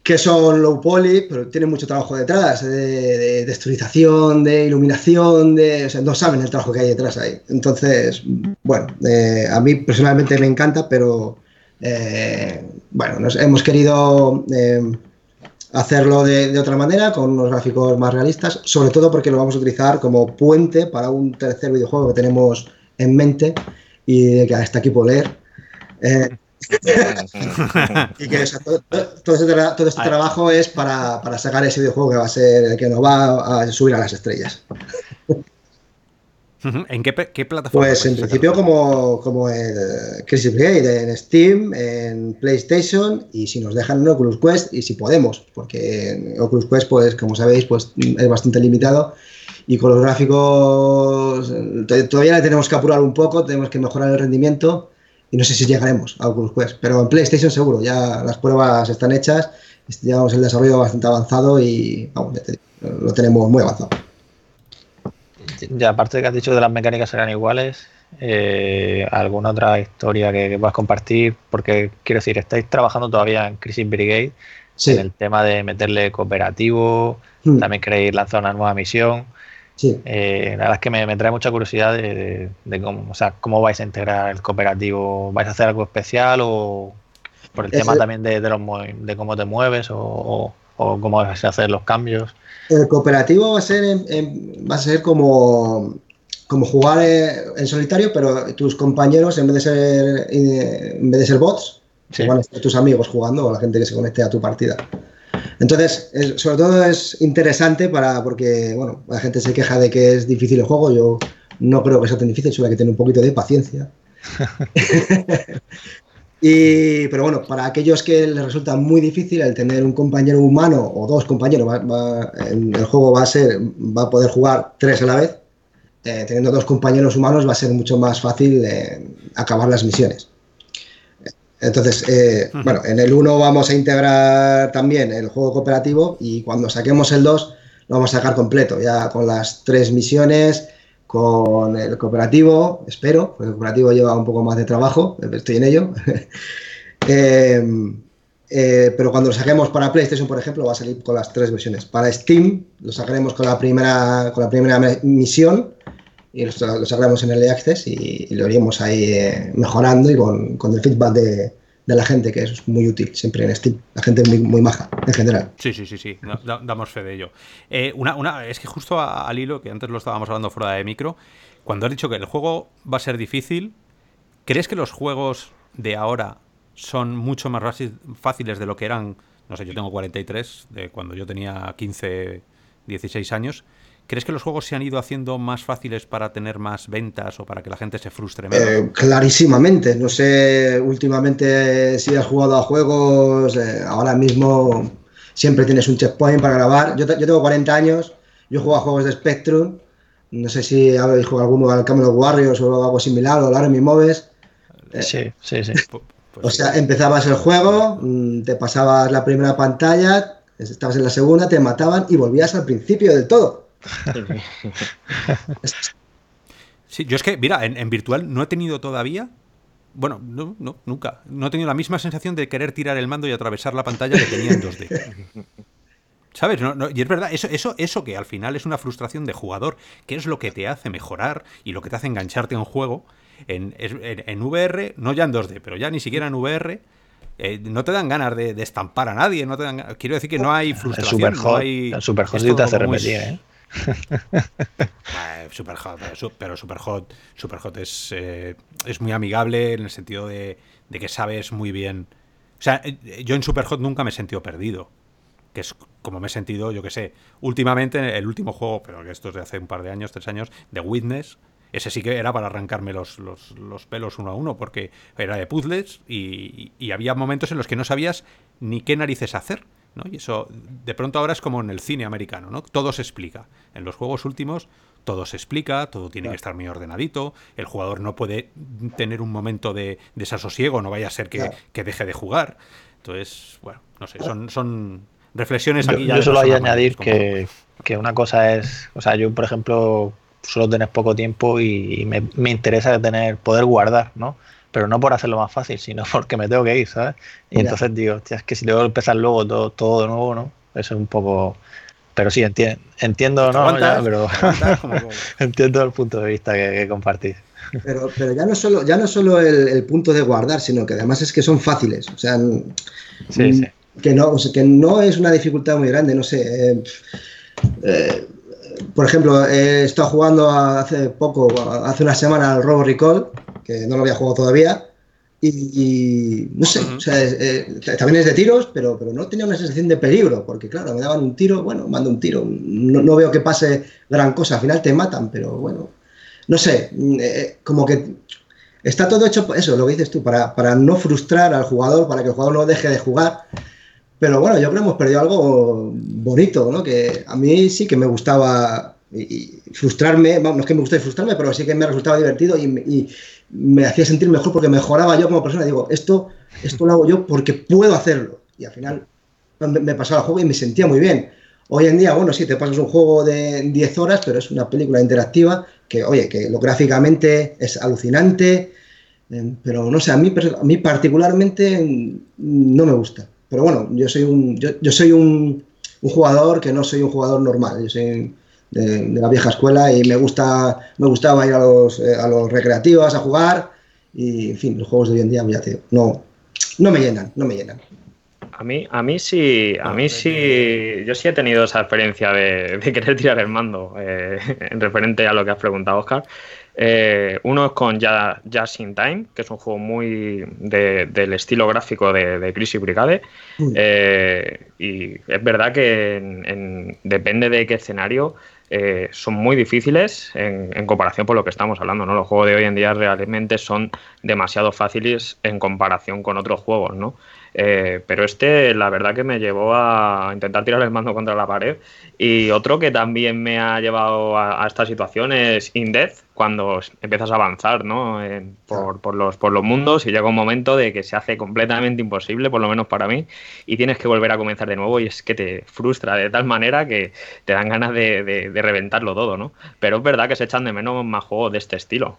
que son low poly, pero tienen mucho trabajo detrás, de, texturización, de iluminación, de, o sea, no saben el trabajo que hay detrás ahí. Entonces, bueno, eh, a mí personalmente me encanta, pero eh, bueno, nos, hemos querido eh, hacerlo de, otra manera, con unos gráficos más realistas, sobre todo porque lo vamos a utilizar como puente para un tercer videojuego que tenemos en mente y que hasta aquí por leer. y que todo, este, trabajo es para, sacar ese videojuego que va a ser el que nos va a subir a las estrellas. ¿En qué, plataforma? Pues en principio como, como el Crisis Brigade, en Steam, en PlayStation y si nos dejan en Oculus Quest y si podemos, porque Oculus Quest, pues como sabéis, pues es bastante limitado y con los gráficos todavía le tenemos que apurar un poco, tenemos que mejorar el rendimiento y no sé si llegaremos a Oculus Quest, pero en PlayStation seguro, ya las pruebas están hechas, llevamos el desarrollo bastante avanzado y vamos, lo tenemos muy avanzado. Ya, aparte de que has dicho que las mecánicas serán iguales, eh, ¿alguna otra historia que, que, puedas compartir? Porque quiero decir, estáis trabajando todavía en Crisis Brigade, en el tema de meterle cooperativo, hmm. también queréis lanzar una nueva misión. Sí. Eh, la verdad es que me, trae mucha curiosidad de, cómo, o sea, cómo vais a integrar el cooperativo. ¿Vais a hacer algo especial o por el tema también de, los, de cómo te mueves o, cómo vas a hacer los cambios? El cooperativo va a ser, va a ser como, como jugar eh, en solitario, pero tus compañeros, en vez de ser, eh, en vez de ser bots, van a ser tus amigos jugando o la gente que se conecte a tu partida. Entonces, sobre todo es interesante para porque, bueno, la gente se queja de que es difícil el juego. Yo no creo que sea tan difícil, solo hay que tener un poquito de paciencia. y, pero bueno, para aquellos que les resulta muy difícil el tener un compañero humano o dos compañeros, el juego va a ser, va a poder jugar tres a la vez. Eh, teniendo dos compañeros humanos va a ser mucho más fácil eh, acabar las misiones. Entonces, eh, bueno, en el 1 vamos a integrar también el juego cooperativo y cuando saquemos el 2 lo vamos a sacar completo, ya con las tres misiones, con el cooperativo, espero, porque el cooperativo lleva un poco más de trabajo, estoy en ello. Em, eh, pero cuando lo saquemos para PlayStation, por ejemplo, va a salir con las tres versiones. Para Steam lo sacaremos con la primera, con la primera misión y lo, sacaremos en el Access y, lo iremos ahí eh, mejorando y con, el feedback de, la gente, que es muy útil siempre en Steam. La gente es muy, muy maja, en general. Sí, sí, sí, sí, damos fe de ello. Eh, una, una, es que justo al hilo, que antes lo estábamos hablando fuera de micro, cuando has dicho que el juego va a ser difícil, ¿crees que los juegos de ahora son mucho más fáciles de lo que eran? No sé, yo tengo 43, de cuando yo tenía 15, 16 años. ¿Crees que los juegos se han ido haciendo más fáciles para tener más ventas o para que la gente se frustre menos? Eh, clarísimamente. No sé últimamente si has jugado a juegos. Eh, ahora mismo siempre tienes un checkpoint para grabar. Yo, tengo 40 años. Yo juego a juegos de Spectrum. No sé si habéis jugado alguno al Camelot Warriors o algo similar o al Army Moves. Eh, sí, sí, sí. o sea, empezabas el juego, mm, te pasabas la primera pantalla, estabas en la segunda, te mataban y volvías al principio del todo. Sí, yo es que, mira, en, virtual no he tenido todavía. Bueno, no, no, nunca. No he tenido la misma sensación de querer tirar el mando y atravesar la pantalla que tenía en 2D. ¿Sabes? y es verdad, eso, eso, eso que al final es una frustración de jugador, que es lo que te hace mejorar y lo que te hace engancharte a un juego. En, en, VR, no ya en 2D, pero ya ni siquiera en VR, eh, no te dan ganas de, estampar a nadie. No te dan, quiero decir que no hay frustración. El Superhot, no el Superhot te hace repetir, ¿eh? super hot, pero super hot, super hot es, eh, es muy amigable en el sentido de, que sabes muy bien. O sea, eh, yo en super hot nunca me he sentido perdido. Que es como me he sentido, yo que sé, últimamente el último juego, pero que esto es de hace un par de años, tres años, de Witness, ese sí que era para arrancarme los, los, pelos uno a uno, porque era de puzzles y, había momentos en los que no sabías ni qué narices hacer. ¿No? Y eso de pronto ahora es como en el cine americano, ¿no? Todo se explica. En los juegos últimos todo se explica, todo tiene que estar muy ordenadito, el jugador no puede tener un momento de desasosiego, no vaya a ser que, que deje de jugar. Entonces, bueno, no sé, son, son reflexiones aquí yo, ya. Yo solo hay añadir que, que, una cosa es, o sea, yo por ejemplo suelo tener poco tiempo y me, me interesa tener poder guardar, ¿no? Pero no por hacerlo más fácil, sino porque me tengo que ir, ¿sabes? Y entonces digo, es que si tengo que empezar luego todo, todo de nuevo, ¿no? Eso es un poco... Pero sí, entiendo, entiendo ¿no? pero entiendo el punto de vista que, que compartís. Pero, pero ya no solo, ya no solo el, punto de guardar, sino que además es que son fáciles. O sea, mm, Que, no, que no es una dificultad muy grande. No sé. Eh, eh, por ejemplo, he estado jugando hace poco, hace una semana al Robo Recall, que no lo había jugado todavía. Y, no sé, o sea, eh, también es de tiros, pero, pero no tenía una sensación de peligro, porque claro, me daban un tiro, bueno, mando un tiro, no, no veo que pase gran cosa, al final te matan, pero bueno, no sé, mm, eh, eh, como que está todo hecho, eso, lo que dices tú, para, para, no frustrar al jugador, para que el jugador no deje de jugar. Pero bueno, yo creo que hemos perdido algo bonito, ¿no? Que a mí sí que me gustaba y, frustrarme, no es que me guste frustrarme, pero sí que me resultaba divertido y, me hacía sentir mejor porque mejoraba yo como persona. Digo, esto, esto lo hago yo porque puedo hacerlo. Y al final me pasaba el juego y me sentía muy bien. Hoy en día, bueno, sí, te pasas un juego de 10 horas, pero es una película interactiva que, oye, que lo gráficamente es alucinante, eh, pero no sé, a mí, a mí particularmente no me gusta. Pero bueno, yo soy un, yo, soy un, jugador que no soy un jugador normal, yo soy de, la vieja escuela y me gusta me gustaba ir a los, eh, a los recreativos a jugar y, en fin, los juegos de hoy en día, ya te no, no me llenan, no me llenan. A mí, a mí sí, a mí sí, yo sí he tenido esa experiencia de, querer tirar el mando eh, en referente a lo que has preguntado, Oscar. Eh, uno es con Just in Time, que es un juego muy del estilo gráfico de, Crisis Brigade. Mm. Eh, y es verdad que depende de qué escenario, son muy difíciles en, en, comparación por lo que estamos hablando. ¿no? Los juegos de hoy en día realmente son demasiado fáciles en comparación con otros juegos. ¿no? Eh, pero este, la verdad que me llevó a intentar tirar el mando contra la pared. Y otro que también me ha llevado a, esta situación es In Death, cuando empiezas a avanzar ¿no? por, los, por los mundos y llega un momento de que se hace completamente imposible, por lo menos para mí, y tienes que volver a comenzar de nuevo y es que te frustra de tal manera que te dan ganas de, de reventarlo todo, ¿no? Pero es verdad que se echan de menos más juegos de este estilo.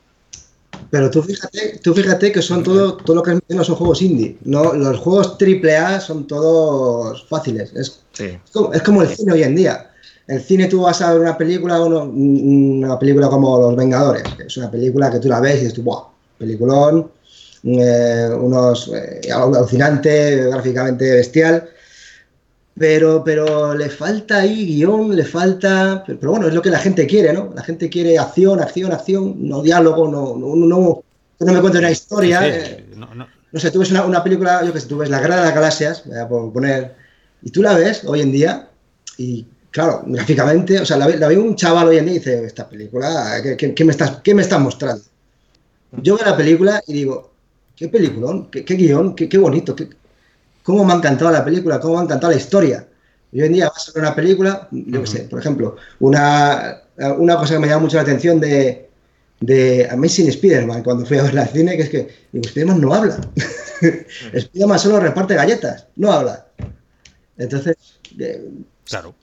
Pero tú fíjate, tú fíjate que son todo, todo lo que has son juegos indie. No, los juegos AAA son todos fáciles. Es, es, como, el cine hoy en día. El cine tú vas a ver una película, una película como Los Vengadores, que es una película que tú la ves y dices ¡buah! Peliculón, eh, unos eh, alucinante, gráficamente bestial pero, pero le falta ahí guion, le falta. Pero, bueno, es lo que la gente quiere, ¿no? La gente quiere acción, acción, acción, no diálogo, no, no, no, no me cuentes una historia. Eh. no, sé, tú ves una, película, yo que sé, tú ves La Guerra de las Galaxias, por poner, y tú la ves hoy en día, y claro, gráficamente, o sea, la, ve un chaval hoy en día y dice, esta película, ¿qué, me, estás, qué me estás mostrando? Yo veo la película y digo, qué peliculón, qué, qué guion, qué, qué bonito, qué, cómo me ha encantado la película, cómo me ha encantado la historia. Y hoy en día vas a ver una película, yo qué sé, por ejemplo, una, una cosa que me llama mucho la atención de, de Amazing Spider-Man, cuando fui a ver la cine, que es que digo, Spider-Man no habla. Spider-Man solo reparte galletas, no habla. Entonces... Eh, claro,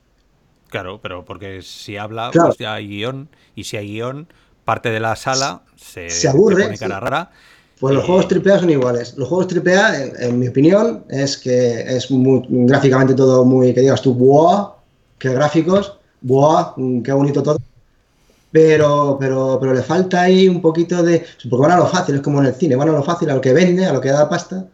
claro, pero porque si habla, pues ya hay guion, y si hay guion, parte de la sala se, se aburre, pone cara rara pues los juegos AAA son iguales. Los juegos AAA, en, en mi opinión, es que es muy, gráficamente todo muy, que digas tú, ¡buah! ¡Qué gráficos! ¡buah! ¡Qué bonito todo! Pero, pero, pero le falta ahí un poquito de... Porque van a lo fácil, es como en el cine, van a lo fácil, a lo que vende, a lo que da pasta,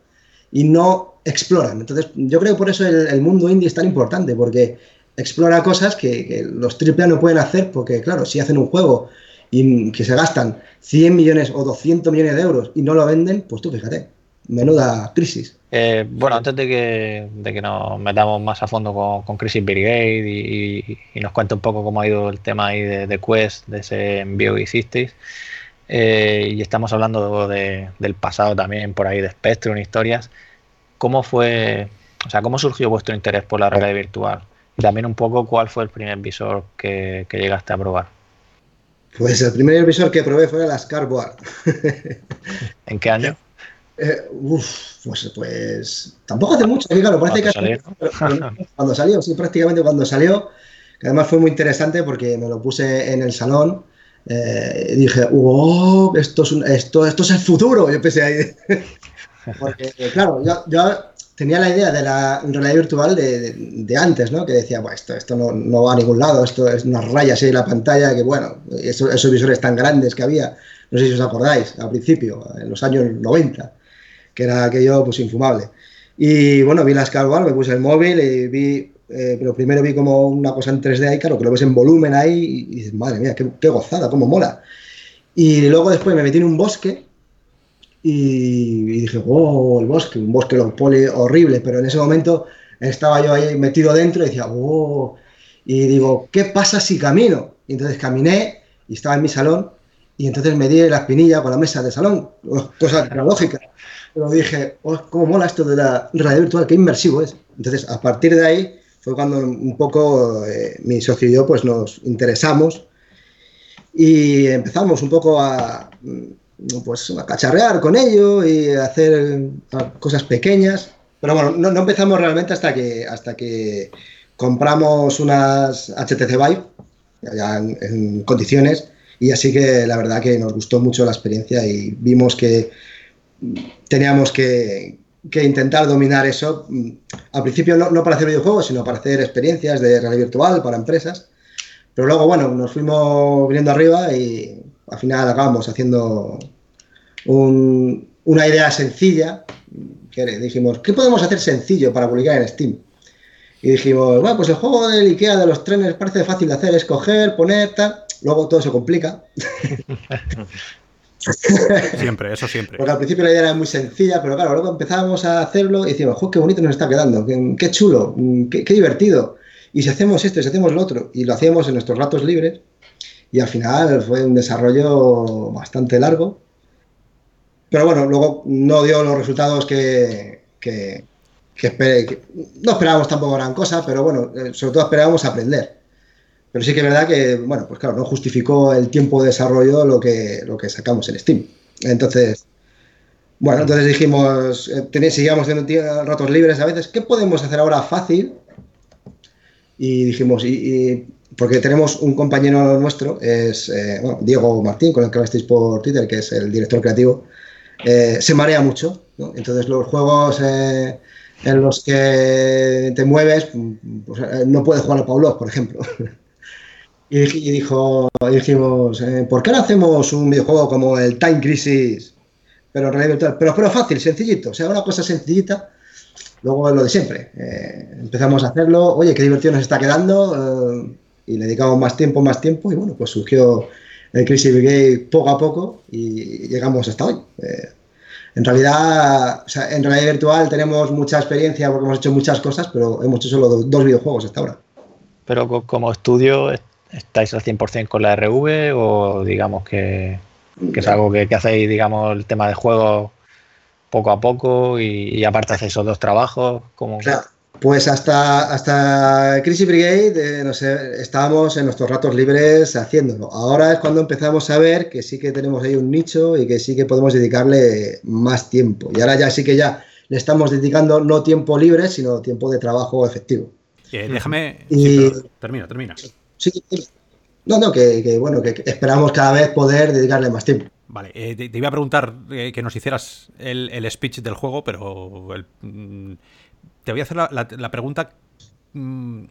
y no exploran. Entonces, yo creo que por eso el, mundo indie es tan importante, porque explora cosas que, que los AAA no pueden hacer, porque claro, si hacen un juego y que se gastan 100 millones o 200 millones de euros y no lo venden, pues tú fíjate, menuda crisis. Eh, bueno, antes de que, de que nos metamos más a fondo con, con Crisis Brigade y, y, nos cuente un poco cómo ha ido el tema ahí de, Quest, de ese envío que hicisteis, eh, y estamos hablando de, del pasado también, por ahí de Spectrum, historias, ¿cómo fue, o sea, cómo surgió vuestro interés por la realidad virtual? Y también un poco cuál fue el primer visor que, que llegaste a probar. Pues el primer visor que probé fue la Scarboard. ¿En qué año? Eh, uf, pues, pues tampoco hace mucho, claro, parece que salió? cuando salió, sí, prácticamente cuando salió, que además fue muy interesante porque me lo puse en el salón eh, y dije, wow, esto es, esto, esto es el futuro, yo empecé ahí. porque, claro, yo, yo, tenía la idea de la realidad virtual de, de, de antes, ¿no? Que decía, bueno, esto, esto no, no, va a ningún lado, esto es unas rayas en la pantalla, que bueno, esos, esos visores tan grandes que había, no sé si os acordáis, al principio, en los años 90 que era aquello pues infumable. Y bueno, vi la Scarwall, me puse el móvil y vi, eh, pero primero vi como una cosa en 3D ahí, claro, que lo ves en volumen ahí y, dices, madre mía, qué, qué, gozada, cómo mola. Y luego después me metí en un bosque y, dije, oh, el bosque, un bosque los poli horrible, pero en ese momento estaba yo ahí metido dentro y decía, oh, y digo, ¿qué pasa si camino? Y entonces caminé y estaba en mi salón y entonces me di la espinilla con la mesa de salón, cosa tecnológica pero dije, oh, cómo mola esto de la realidad virtual, qué inmersivo es. Entonces, a partir de ahí fue cuando un poco eh, mi socio y yo pues nos interesamos y empezamos un poco a, pues, cacharrear con ello y hacer cosas pequeñas. Pero bueno, no, no empezamos realmente hasta que, hasta que compramos unas HTC Vive, ya en, en condiciones, y así que la verdad que nos gustó mucho la experiencia y vimos que teníamos que, que, intentar dominar eso. Al principio no, no, para hacer videojuegos, sino para hacer experiencias de realidad virtual para empresas. Pero luego, bueno, nos fuimos viniendo arriba y al final acabamos haciendo un, una idea sencilla. Que dijimos, ¿qué podemos hacer sencillo para publicar en Steam? Y dijimos, bueno, pues el juego del IKEA de los trenes parece fácil de hacer, escoger, poner, tal. Luego todo se complica. Siempre, eso siempre. Porque al principio la idea era muy sencilla, pero claro, luego empezábamos a hacerlo y decíamos, qué bonito nos está quedando, qué, qué chulo, qué, qué, divertido. Y si hacemos esto y si hacemos lo otro, y lo hacíamos en nuestros ratos libres, y al final fue un desarrollo bastante largo. Pero bueno, luego no dio los resultados que, que, que no esperábamos tampoco gran cosa, pero bueno, eh, sobre todo esperábamos aprender. Pero sí que es verdad que, bueno, pues claro, no justificó el tiempo de desarrollo lo que, lo que sacamos en Steam. Entonces, bueno, entonces dijimos, eh, seguíamos teniendo ratos libres a veces, ¿qué podemos hacer ahora fácil? Y dijimos, y porque tenemos un compañero nuestro, es eh, bueno, Diego Martín, con el que hablasteis por Twitter, que es el director creativo, eh, se marea mucho. Entonces los juegos eh, en los que te mueves, pues, no puedes jugar al Paulo, por ejemplo. Y, dijo, y dijimos, ¿por qué no hacemos un videojuego como el Time Crisis, pero virtual? Pero, pero fácil, sencillito, o sea, una cosa sencillita. Luego lo de siempre. Empezamos a hacerlo, oye, qué divertido nos está quedando, y le dedicamos más tiempo, más tiempo, y bueno, pues surgió el Crisis Brigade poco a poco y llegamos hasta hoy. Eh, en realidad, o sea, en realidad virtual tenemos mucha experiencia porque hemos hecho muchas cosas, pero hemos hecho solo dos videojuegos hasta ahora. Pero como estudio ¿Estáis al 100% con la RV o digamos que, que es algo que, que, hacéis, digamos, el tema de juego poco a poco y, y aparte hacéis esos dos trabajos? como Claro, pues hasta, hasta Crisis Brigade, eh, no sé, estábamos en nuestros ratos libres haciéndolo. Ahora es cuando empezamos a ver que sí que tenemos ahí un nicho y que sí que podemos dedicarle más tiempo. Y ahora ya sí que ya le estamos dedicando no tiempo libre, sino tiempo de trabajo efectivo. Eh, déjame... Y... Sí, termina, termina. Sí, no, no, que, que, bueno, que esperamos cada vez poder dedicarle más tiempo. Vale, eh, te, te, iba a preguntar eh, que nos hicieras el, el, speech del juego, pero el, mm, te voy a hacer la, pregunta mm,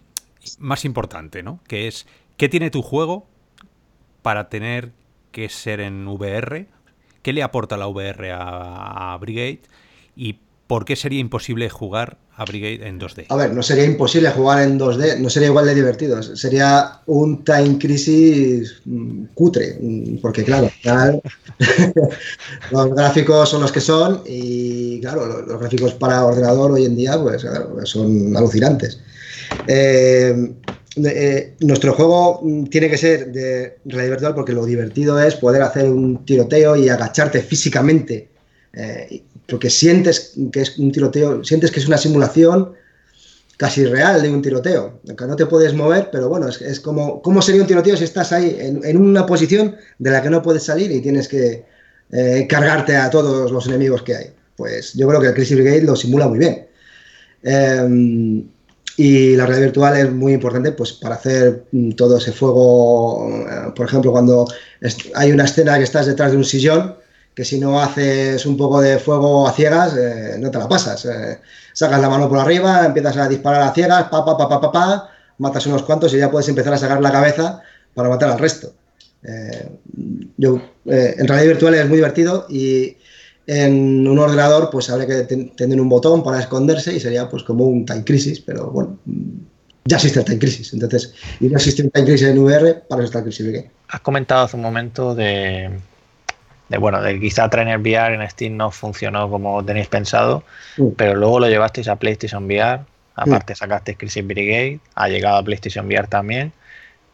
más importante, ¿no? Que es, ¿qué tiene tu juego para tener que ser en VR? ¿Qué le aporta la VR a, a Brigade? ¿Y ¿por qué sería imposible jugar a Brigade en 2D? A ver, no sería imposible jugar en 2D, no sería igual de divertido, sería un Time Crisis mm, cutre, mm, porque claro, los gráficos son los que son y claro, los, gráficos para ordenador hoy en día pues son alucinantes. Eh, eh, nuestro juego mm, tiene que ser de realidad virtual porque lo divertido es poder hacer un tiroteo y agacharte físicamente eh, porque sientes que es un tiroteo, sientes que es una simulación casi real de un tiroteo, aunque no te puedes mover, pero bueno, es, como, ¿cómo sería un tiroteo si estás ahí en, una posición de la que no puedes salir y tienes que eh, cargarte a todos los enemigos que hay? Pues yo creo que el Crisis Brigade lo simula muy bien. Em, y la realidad virtual es muy importante pues, para hacer mm, todo ese fuego, eh, por ejemplo, cuando hay una escena que estás detrás de un sillón, que si no haces un poco de fuego a ciegas, eh, no te la pasas. Eh, sacas la mano por arriba, empiezas a disparar a ciegas, pa, pa, pa, pa, pa, matas unos cuantos y ya puedes empezar a sacar la cabeza para matar al resto. Eh, yo, en realidad virtual es muy divertido y en un ordenador pues habría que tener un botón para esconderse y sería pues como un Time Crisis, pero bueno, ya existe el Time Crisis, entonces, y no existe un Time Crisis en VR, para eso está el Crisis Has comentado hace un momento de de bueno, de quizá Trainer VR en Steam no funcionó como tenéis pensado, pero luego lo llevasteis a PlayStation VR, aparte mm. sacasteis Crisis Brigade, ha llegado a PlayStation VR también,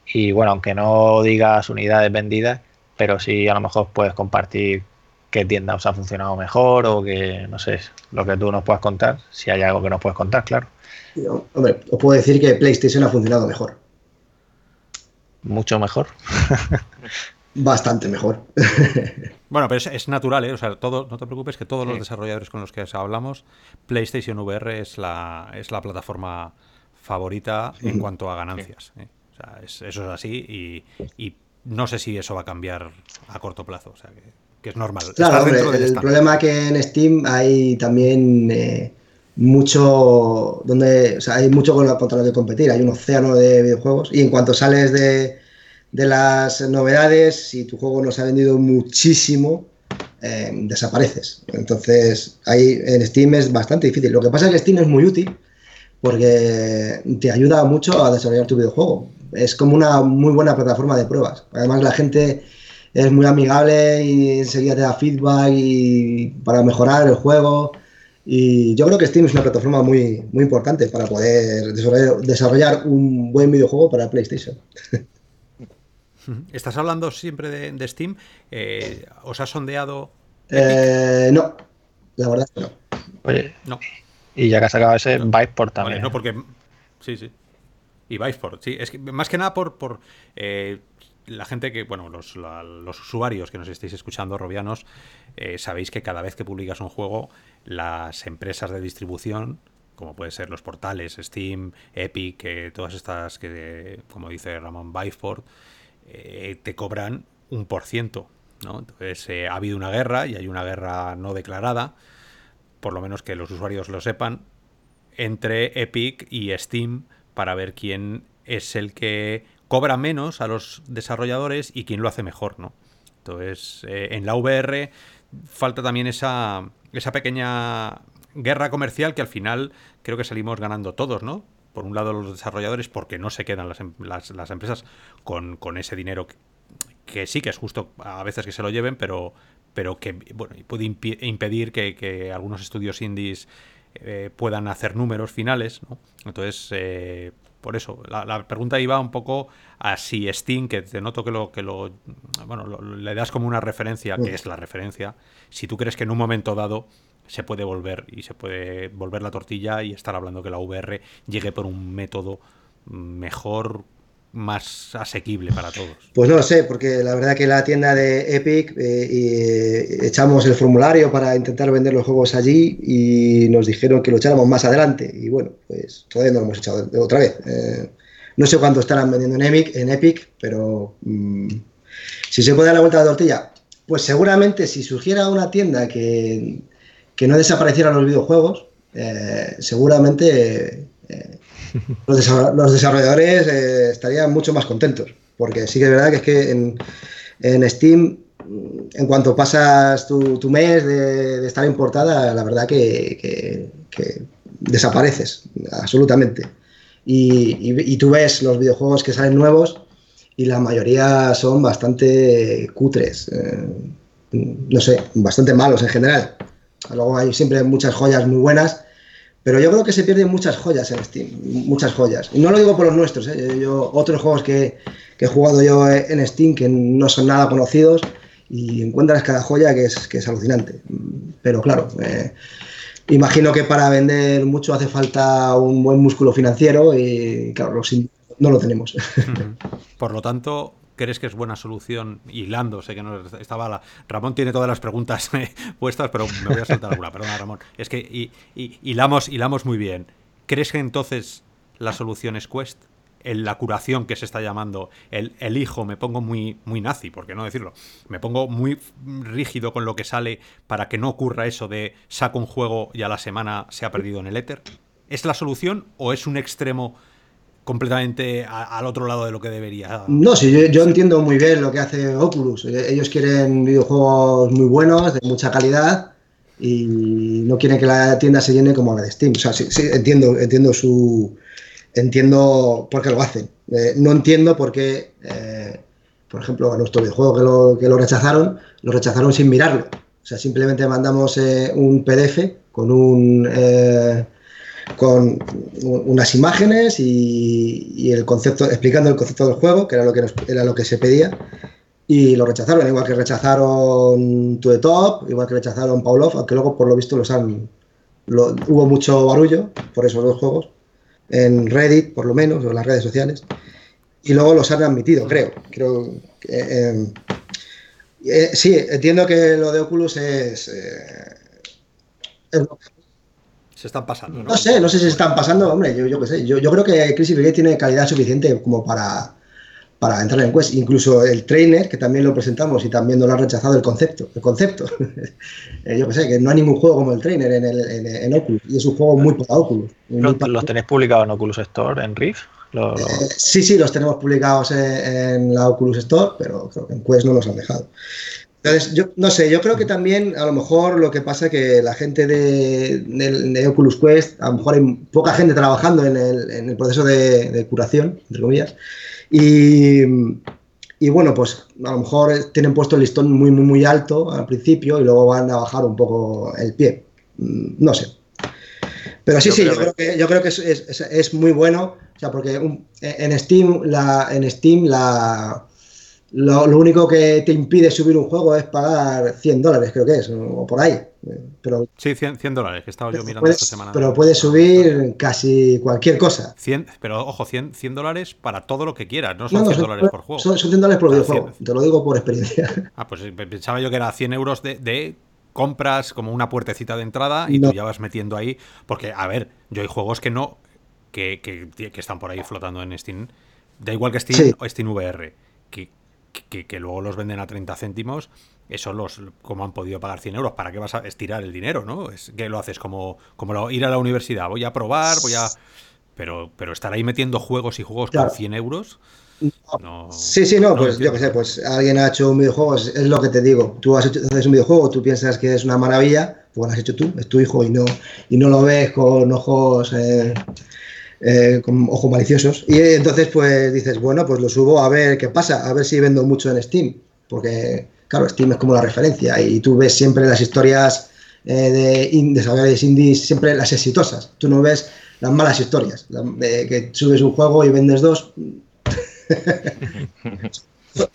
y bueno, aunque no digas unidades vendidas, pero sí a lo mejor puedes compartir qué tienda os ha funcionado mejor o que, no sé, lo que tú nos puedas contar, si hay algo que nos puedes contar, claro. Hombre, os puedo decir que PlayStation ha funcionado mejor. Mucho mejor. bastante mejor. bueno, pero es, natural, ¿eh? O sea, todo, no te preocupes que todos los desarrolladores con los que hablamos, PlayStation VR es la, es la plataforma favorita en cuanto a ganancias. ¿eh? O sea, eso es así y, no sé si eso va a cambiar a corto plazo. O sea, que, es normal. Claro, el problema que en Steam hay también... Eh, mucho donde o sea, hay mucho contra lo que competir hay un océano de videojuegos y en cuanto sales de, de las novedades, si tu juego no se ha vendido muchísimo, eh, desapareces. Entonces, ahí en Steam es bastante difícil. Lo que pasa es que Steam es muy útil porque te ayuda mucho a desarrollar tu videojuego. Es como una muy buena plataforma de pruebas. Además, la gente es muy amigable y enseguida te da feedback y para mejorar el juego. Y yo creo que Steam es una plataforma muy, muy importante para poder desarrollar un buen videojuego para PlayStation. Estás hablando siempre de, Steam. Eh, ¿Os ha sondeado? Eh, no, la verdad que no. Oye, no. Y ya que has sacado ese, Viveport también. no, porque. Sí, sí. Y Viveport, sí. Es que más que nada por, por eh, la gente que, bueno, los, usuarios que nos estéis escuchando, robianos, sabéis que cada vez que publicas un juego, las empresas de distribución, como pueden ser los portales, Steam, Epic, todas estas que, como dice Ramón, Viveport, eh, te cobran un por ciento. ¿no? Entonces eh, ha habido una guerra y hay una guerra no declarada, por lo menos que los usuarios lo sepan, entre Epic y Steam para ver quién es el que cobra menos a los desarrolladores y quién lo hace mejor, ¿no? Entonces, eh, en la VR falta también esa, esa pequeña guerra comercial que al final creo que salimos ganando todos, ¿no? Por un lado los desarrolladores porque no se quedan las, em, las, empresas con, ese dinero que, sí que es justo a veces que se lo lleven, pero, pero que bueno, puede impedir que, algunos estudios indies eh, puedan hacer números finales. ¿no? Entonces, eh, por eso, la, pregunta iba un poco a si Steam, que te noto que lo, que lo bueno, le das como una referencia, que es la referencia, si tú crees que en un momento dado se puede volver y se puede volver la tortilla y estar hablando que la VR llegue por un método mejor más asequible para todos? Pues no lo sé, porque la verdad que la tienda de Epic eh, y echamos el formulario para intentar vender los juegos allí y nos dijeron que lo echáramos más adelante y bueno, pues todavía no lo hemos echado otra vez. Eh, no sé cuánto estarán vendiendo en Epic, en Epic pero mm, si se puede dar la vuelta a la tortilla, pues seguramente si surgiera una tienda que que no desaparecieran los videojuegos, eh, seguramente eh, los, desarrolladores eh, estarían mucho más contentos. Porque sí que es verdad que es que en, Steam en cuanto pasas tu, mes de, estar en portada, la verdad que, desapareces, absolutamente. Y, tú ves los videojuegos que salen nuevos y la mayoría son bastante cutres, no sé, bastante malos en general. Luego hay siempre muchas joyas muy buenas, pero yo creo que se pierden muchas joyas en Steam, muchas joyas. Y no lo digo por los nuestros, ¿eh? yo, otros juegos que, he jugado yo en Steam que no son nada conocidos y encuentras cada joya que es, que es alucinante. Pero claro, eh, imagino que para vender mucho hace falta un buen músculo financiero y claro, no lo tenemos. Por lo tanto, ¿Crees que es buena solución? Hilando, sé que no estaba la... Ramón tiene todas las preguntas eh, puestas, pero me voy a saltar alguna. Perdona, Ramón. Es que hilamos, hilamos muy bien. ¿Crees que entonces la solución es Quest? En la curación que se está llamando el, el hijo, me pongo muy, muy nazi, por qué no decirlo. Me pongo muy rígido con lo que sale para que no ocurra eso de saco un juego y a la semana se ha perdido en el éter. ¿Es la solución o es un extremo completamente al otro lado de lo que debería. No, sí, yo, entiendo muy bien lo que hace Oculus. Eh, ellos quieren videojuegos muy buenos, de mucha calidad, y no quieren que la tienda se llene como la de Steam. O sea, sí, entiendo, entiendo su. Entiendo por qué lo hacen. Eh, no entiendo por qué, eh, por ejemplo, a nuestro videojuego que lo, que lo rechazaron, lo rechazaron sin mirarlo. O sea, simplemente mandamos un PDF con un con unas imágenes y, el concepto, explicando el concepto del juego, que era lo que, era lo que se pedía, y lo rechazaron, igual que rechazaron To The Top, igual que rechazaron Pavlov, aunque luego por lo visto los han, hubo mucho barullo por esos dos juegos, en Reddit por lo menos, o en las redes sociales, y luego los han admitido, creo. creo eh, eh, sí, entiendo que lo de Oculus es, eh, es se están pasando. ¿no? sé, no sé si se están pasando, hombre, yo, yo qué sé. Yo, yo creo que Crisis Brigade tiene calidad suficiente como para, para entrar en Quest. Incluso el trainer, que también lo presentamos y también nos lo ha rechazado el concepto. El concepto. Eh, yo qué sé, que no hay ningún juego como el trainer en, el, en, Oculus. Y es un juego muy para Oculus. ¿Los, tenéis publicados en Oculus Store, en Rift? Eh, sí, sí, los tenemos publicados en, la Oculus Store, pero creo que en Quest no los han dejado. Entonces, yo no sé, yo creo que también a lo mejor lo que pasa es que la gente de, Oculus Quest, a lo mejor hay poca gente trabajando en el, proceso de, curación, entre comillas, y, y, bueno, pues a lo mejor tienen puesto el listón muy, muy, muy alto al principio y luego van a bajar un poco el pie. Mm, no sé. Pero sí, sí, yo creo que, yo creo que es, es, muy bueno, o sea, porque en Steam, la, en Steam la lo, único que te impide subir un juego es pagar 100 dólares, creo que es, o por ahí. Pero, sí, 100, 100 dólares, que estaba yo mirando esta semana. Pero puedes subir casi cualquier cosa. 100, pero ojo, 100, 100 dólares para todo lo que quieras, no son 100 dólares por juego. Son, 100 dólares por videojuego, te lo digo por experiencia. Ah, pues pensaba yo que era 100 euros de, compras como una puertecita de entrada y tú ya vas metiendo ahí. Porque, a ver, yo hay juegos que no, que, que, que están por ahí flotando en Steam. Da igual que Steam o Steam VR. Que, que, luego los venden a 30 céntimos, eso los, como han podido pagar 100 euros, ¿para qué vas a estirar el dinero, no? Es que lo haces como, como ir a la universidad, voy a probar, voy a... Pero, pero estar ahí metiendo juegos y juegos con 100 euros... No, sí, sí, no, pues yo qué sé, pues alguien ha hecho un videojuego, es, lo que te digo, tú has hecho, haces un videojuego, tú piensas que es una maravilla, pues lo has hecho tú, es tu hijo y no, y no lo ves con ojos... Eh, eh, con ojos maliciosos. Y entonces, pues dices, bueno, pues lo subo a ver qué pasa, a ver si vendo mucho en Steam. Porque, claro, Steam es como la referencia y tú ves siempre las historias eh, de desarrolladores indies, siempre las exitosas. Tú no ves las malas historias, de que subes un juego y vendes dos.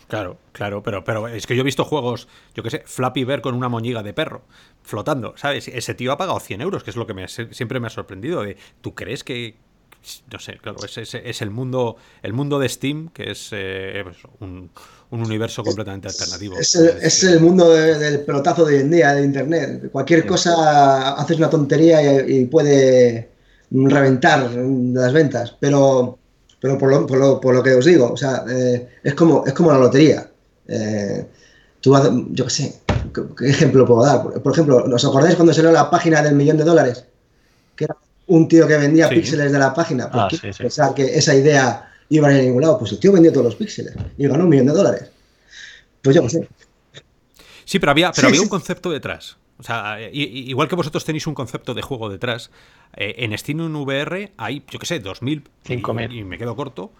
Claro, claro, pero, pero es que yo he visto juegos, yo qué sé, Flappy Bear con una moñiga de perro flotando, ¿sabes? Ese tío ha pagado 100 euros, que es lo que siempre me ha sorprendido. De, ¿Tú crees que, no sé, claro, es, es, el mundo el mundo de Steam, que es eh, pues, un, universo completamente alternativo. Es el, mundo del pelotazo de hoy en día, de Internet. Cualquier cosa haces una tontería y, puede reventar las ventas, pero, pero por, lo, por, lo, que os digo, o sea, eh, es, como, es como la lotería. Eh, tú, yo qué sé, ¿qué ejemplo puedo dar? Por, ejemplo, ¿os acordáis cuando salió la página del millón de dólares? Que era un tío que vendía píxeles de la página. ¿Por pues ah, pensar que esa idea iba a ir a ningún lado? Pues el tío vendió todos los píxeles y ganó un millón de dólares. Pues yo no sé. Sí, pero había, pero había un concepto detrás. O sea, igual que vosotros tenéis un concepto de juego detrás, eh, en Steam en VR hay, yo qué sé, 2000 y, y me quedo corto.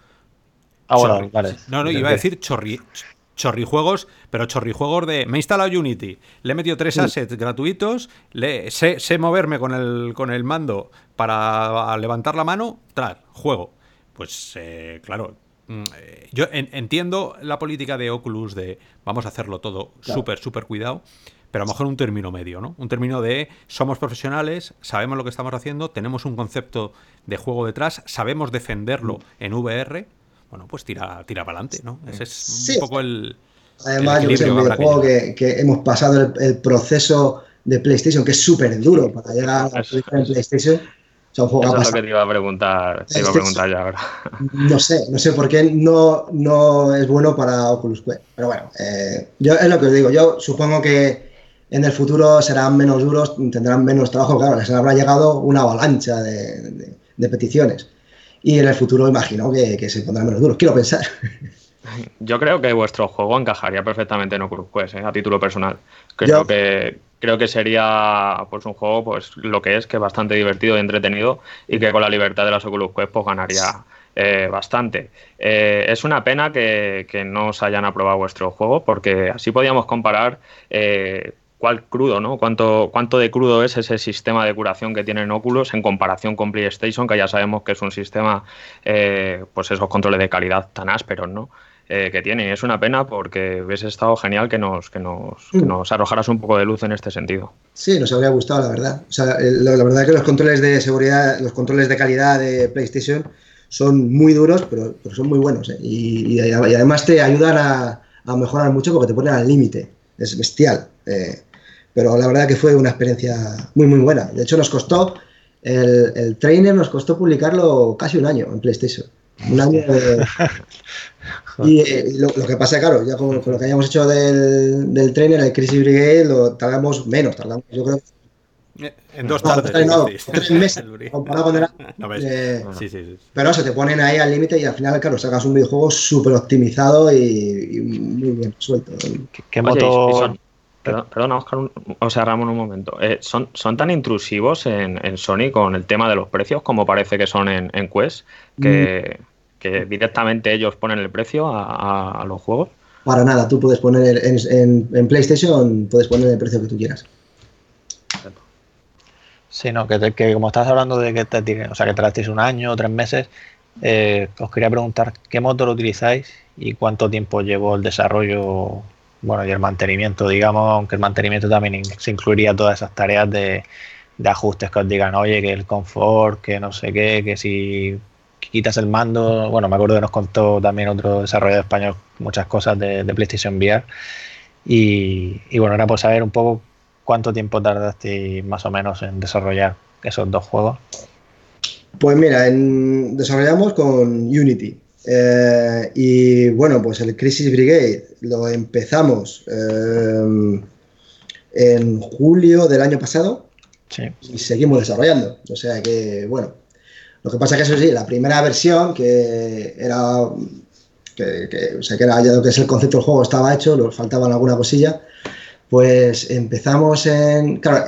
Ah, bueno, vale. No, no, iba a decir chorri, chorrijuegos, pero chorrijuegos de. Me he instalado Unity, le he metido tres assets gratuitos, le, sé, sé, moverme con el, con el mando para levantar la mano, tras, juego. Pues eh, claro, mm, eh, yo entiendo la política de Oculus de vamos a hacerlo todo súper, súper cuidado, pero a lo mejor un término medio, ¿no? Un término de somos profesionales, sabemos lo que estamos haciendo, tenemos un concepto de juego detrás, sabemos defenderlo en VR bueno, pues tira, tira para adelante, ¿no? Ese es un poco el. Además, yo sé, un videojuego que, que, hemos pasado el, proceso de PlayStation, que es súper duro para llegar a la PlayStation. O sea, un juego Eso es lo que te iba a preguntar, te iba a preguntar ya ahora. No sé, no sé por qué no, no es bueno para Oculus Quest. Pero bueno, eh, yo es lo que os digo. Yo supongo que en el futuro serán menos duros, tendrán menos trabajo. Claro, les habrá llegado una avalancha de, de peticiones y en el futuro imagino que, se pondrán menos duros. Quiero pensar. Yo creo que vuestro juego encajaría perfectamente en Oculus Quest, ¿eh? a título personal. Creo que creo que sería pues un juego pues lo que es que bastante divertido y entretenido y que con la libertad de las Oculus Quest pues ganaría eh, bastante. Eh, es una pena que, que, no os hayan aprobado vuestro juego porque así podíamos comparar cuál crudo, ¿no? ¿Cuánto, cuánto de crudo es ese sistema de curación que tienen Oculus en comparación con PlayStation, que ya sabemos que es un sistema, eh, pues esos controles de calidad tan ásperos, ¿no? Eh, que tiene. Es una pena porque hubiese estado genial que nos, que nos, mm. nos, arrojaras un poco de luz en este sentido. Sí, nos habría gustado, la verdad. O sea, la, verdad es que los controles de seguridad, los controles de calidad de PlayStation son muy duros, pero, son muy buenos. ¿eh? Y, además te ayudan a, a, mejorar mucho porque te ponen al límite. Es bestial. Eh, pero la verdad que fue una experiencia muy, muy buena. De hecho, nos costó, el, trainer nos costó publicarlo casi un año en PlayStation. Un año y, eh, lo, que pasa, claro, ya con, lo que hayamos hecho del, del trainer, el Crisis Brigade, lo tardamos menos, tardamos, yo creo en dos tardes. No, tres meses comparado con el eh, sí, sí, sí. Pero se te ponen ahí al límite y al final, claro, sacas un videojuego súper optimizado y, muy bien suelto. ¿Qué, motor, Perdona, Oscar, o sea, Ramón, un momento. Eh, ¿son, ¿Son tan intrusivos en, Sony con el tema de los precios como parece que son en, Quest? Que, mm. directamente ellos ponen el precio a, los juegos. Para nada, tú puedes poner en, PlayStation, puedes poner el precio que tú quieras. Sí, no, que, que como estás hablando de que te, o sea, que trasteis un año o tres meses, eh, os quería preguntar qué motor utilizáis y cuánto tiempo llevó el desarrollo bueno, y el mantenimiento, digamos, aunque el mantenimiento también se incluiría todas esas tareas de, ajustes que os digan, oye, que el confort, que no sé qué, que si quitas el mando, bueno, me acuerdo que nos contó también otro desarrollador español muchas cosas de, PlayStation VR. Y, bueno, ahora por saber un poco cuánto tiempo tardaste más o menos en desarrollar esos dos juegos. Pues mira, desarrollamos con Unity. Eh, y bueno, pues el Crisis Brigade lo empezamos eh, en julio del año pasado y seguimos desarrollando. O sea que, bueno, lo que pasa es que eso sí, la primera versión que era, que, o sea, que era ya lo que es el concepto del juego estaba hecho, nos faltaban alguna cosilla, pues empezamos en, claro,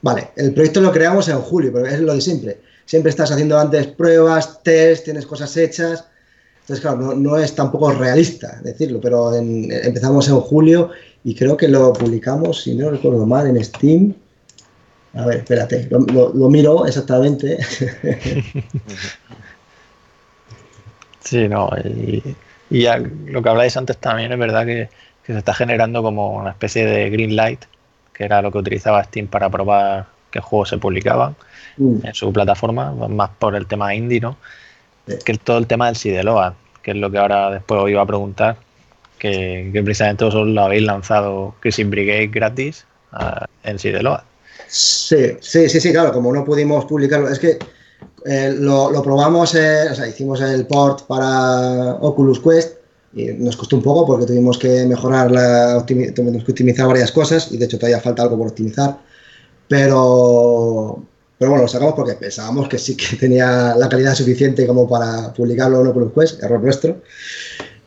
vale, el proyecto lo creamos en julio, pero es lo de siempre. Siempre estás haciendo antes pruebas, test, tienes cosas hechas entonces, claro, no, es tampoco realista decirlo, pero empezamos en julio y creo que lo publicamos, si no recuerdo mal, en Steam. A ver, espérate, lo, miro exactamente. sí, no, y, ya lo que habláis antes también es verdad que, se está generando como una especie de green light, que era lo que utilizaba Steam para probar qué juegos se publicaban mm. en su plataforma, más por el tema indie, ¿no? Que todo el tema del Sideload, que es lo que ahora después os iba a preguntar, que, precisamente vosotros lo habéis lanzado Crisis Brigade gratis uh, en Sideload. Sí, sí, sí, sí, claro, como no pudimos publicarlo, es que eh, lo, probamos, eh, o sea, hicimos el port para Oculus Quest y nos costó un poco porque tuvimos que mejorar, la, tuvimos que optimizar varias cosas y de hecho todavía falta algo por optimizar, pero, pero bueno, lo sacamos porque pensábamos que sí que tenía la calidad suficiente como para publicarlo en Oculus Quest, error nuestro.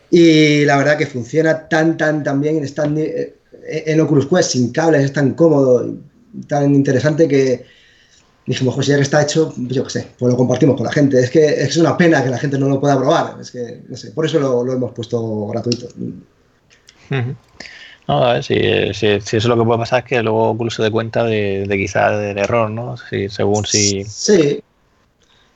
Y la verdad que funciona tan, tan, tan bien, es tan, eh, en Oculus Quest sin cables es tan cómodo, tan interesante que dijimos, pues ya que está hecho, yo qué sé, pues lo compartimos con la gente. Es que es una pena que la gente no lo pueda probar. Es que, no sé, por eso lo, hemos puesto gratuito. No, a ver, si, si, eso es lo que puede pasar es que luego Oculus se dé cuenta de, de quizás del error, ¿no? Si, según si... Sí,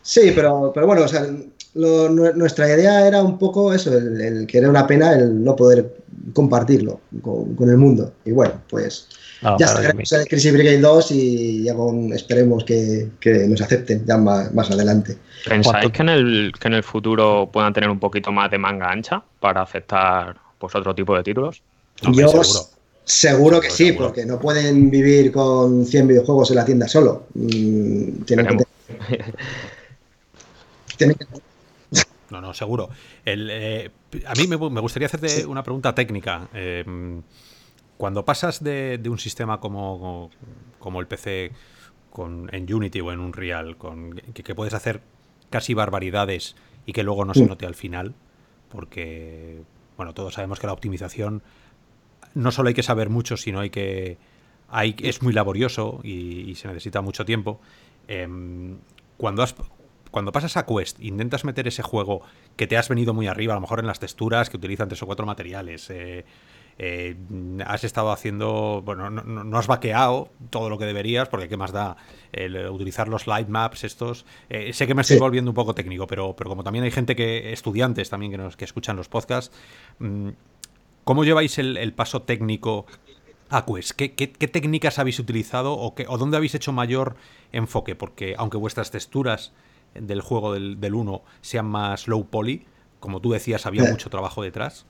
sí, pero, pero bueno, o sea, nuestra idea era un poco eso, el, que era una pena el no poder compartirlo con, el mundo. Y bueno, pues ya estaremos en Crisis Brigade 2 y ya con, esperemos que, nos acepten ya más, más adelante. ¿Pensáis que en, el, que en el futuro puedan tener un poquito más de manga ancha para aceptar pues, otro tipo de títulos? Yo seguro, que sí, porque no pueden vivir con 100 videojuegos en la tienda solo. Mm, tienen que... Tienen que no, no, seguro. Eh, a mí me, gustaría hacerte una pregunta técnica. Em, cuando pasas de, un sistema como, como el PC con, en Unity o en Unreal, con, que, puedes hacer casi barbaridades y que luego no se note al final, porque, bueno, todos sabemos que la optimización no solo hay que saber mucho, sino hay que... Hay, es muy laborioso y, se necesita mucho tiempo. Em, cuando has, cuando pasas a Quest, intentas meter ese juego que te has venido muy arriba, a lo mejor en las texturas que utilizan tres o cuatro materiales. Eh, eh, has estado haciendo, bueno, no, has vaqueado todo lo que deberías, porque qué más da el utilizar los light maps estos. Eh, sé que me estoy volviendo un poco técnico, pero, pero como también hay gente que, estudiantes también que, nos, que escuchan los podcasts, mm, ¿cómo lleváis el, paso técnico a Quest? ¿Qué, técnicas habéis utilizado o, qué, o dónde habéis hecho mayor enfoque? Porque aunque vuestras texturas del juego del, del 1 sean más low poly. Como tú decías, había eh. mucho trabajo detrás.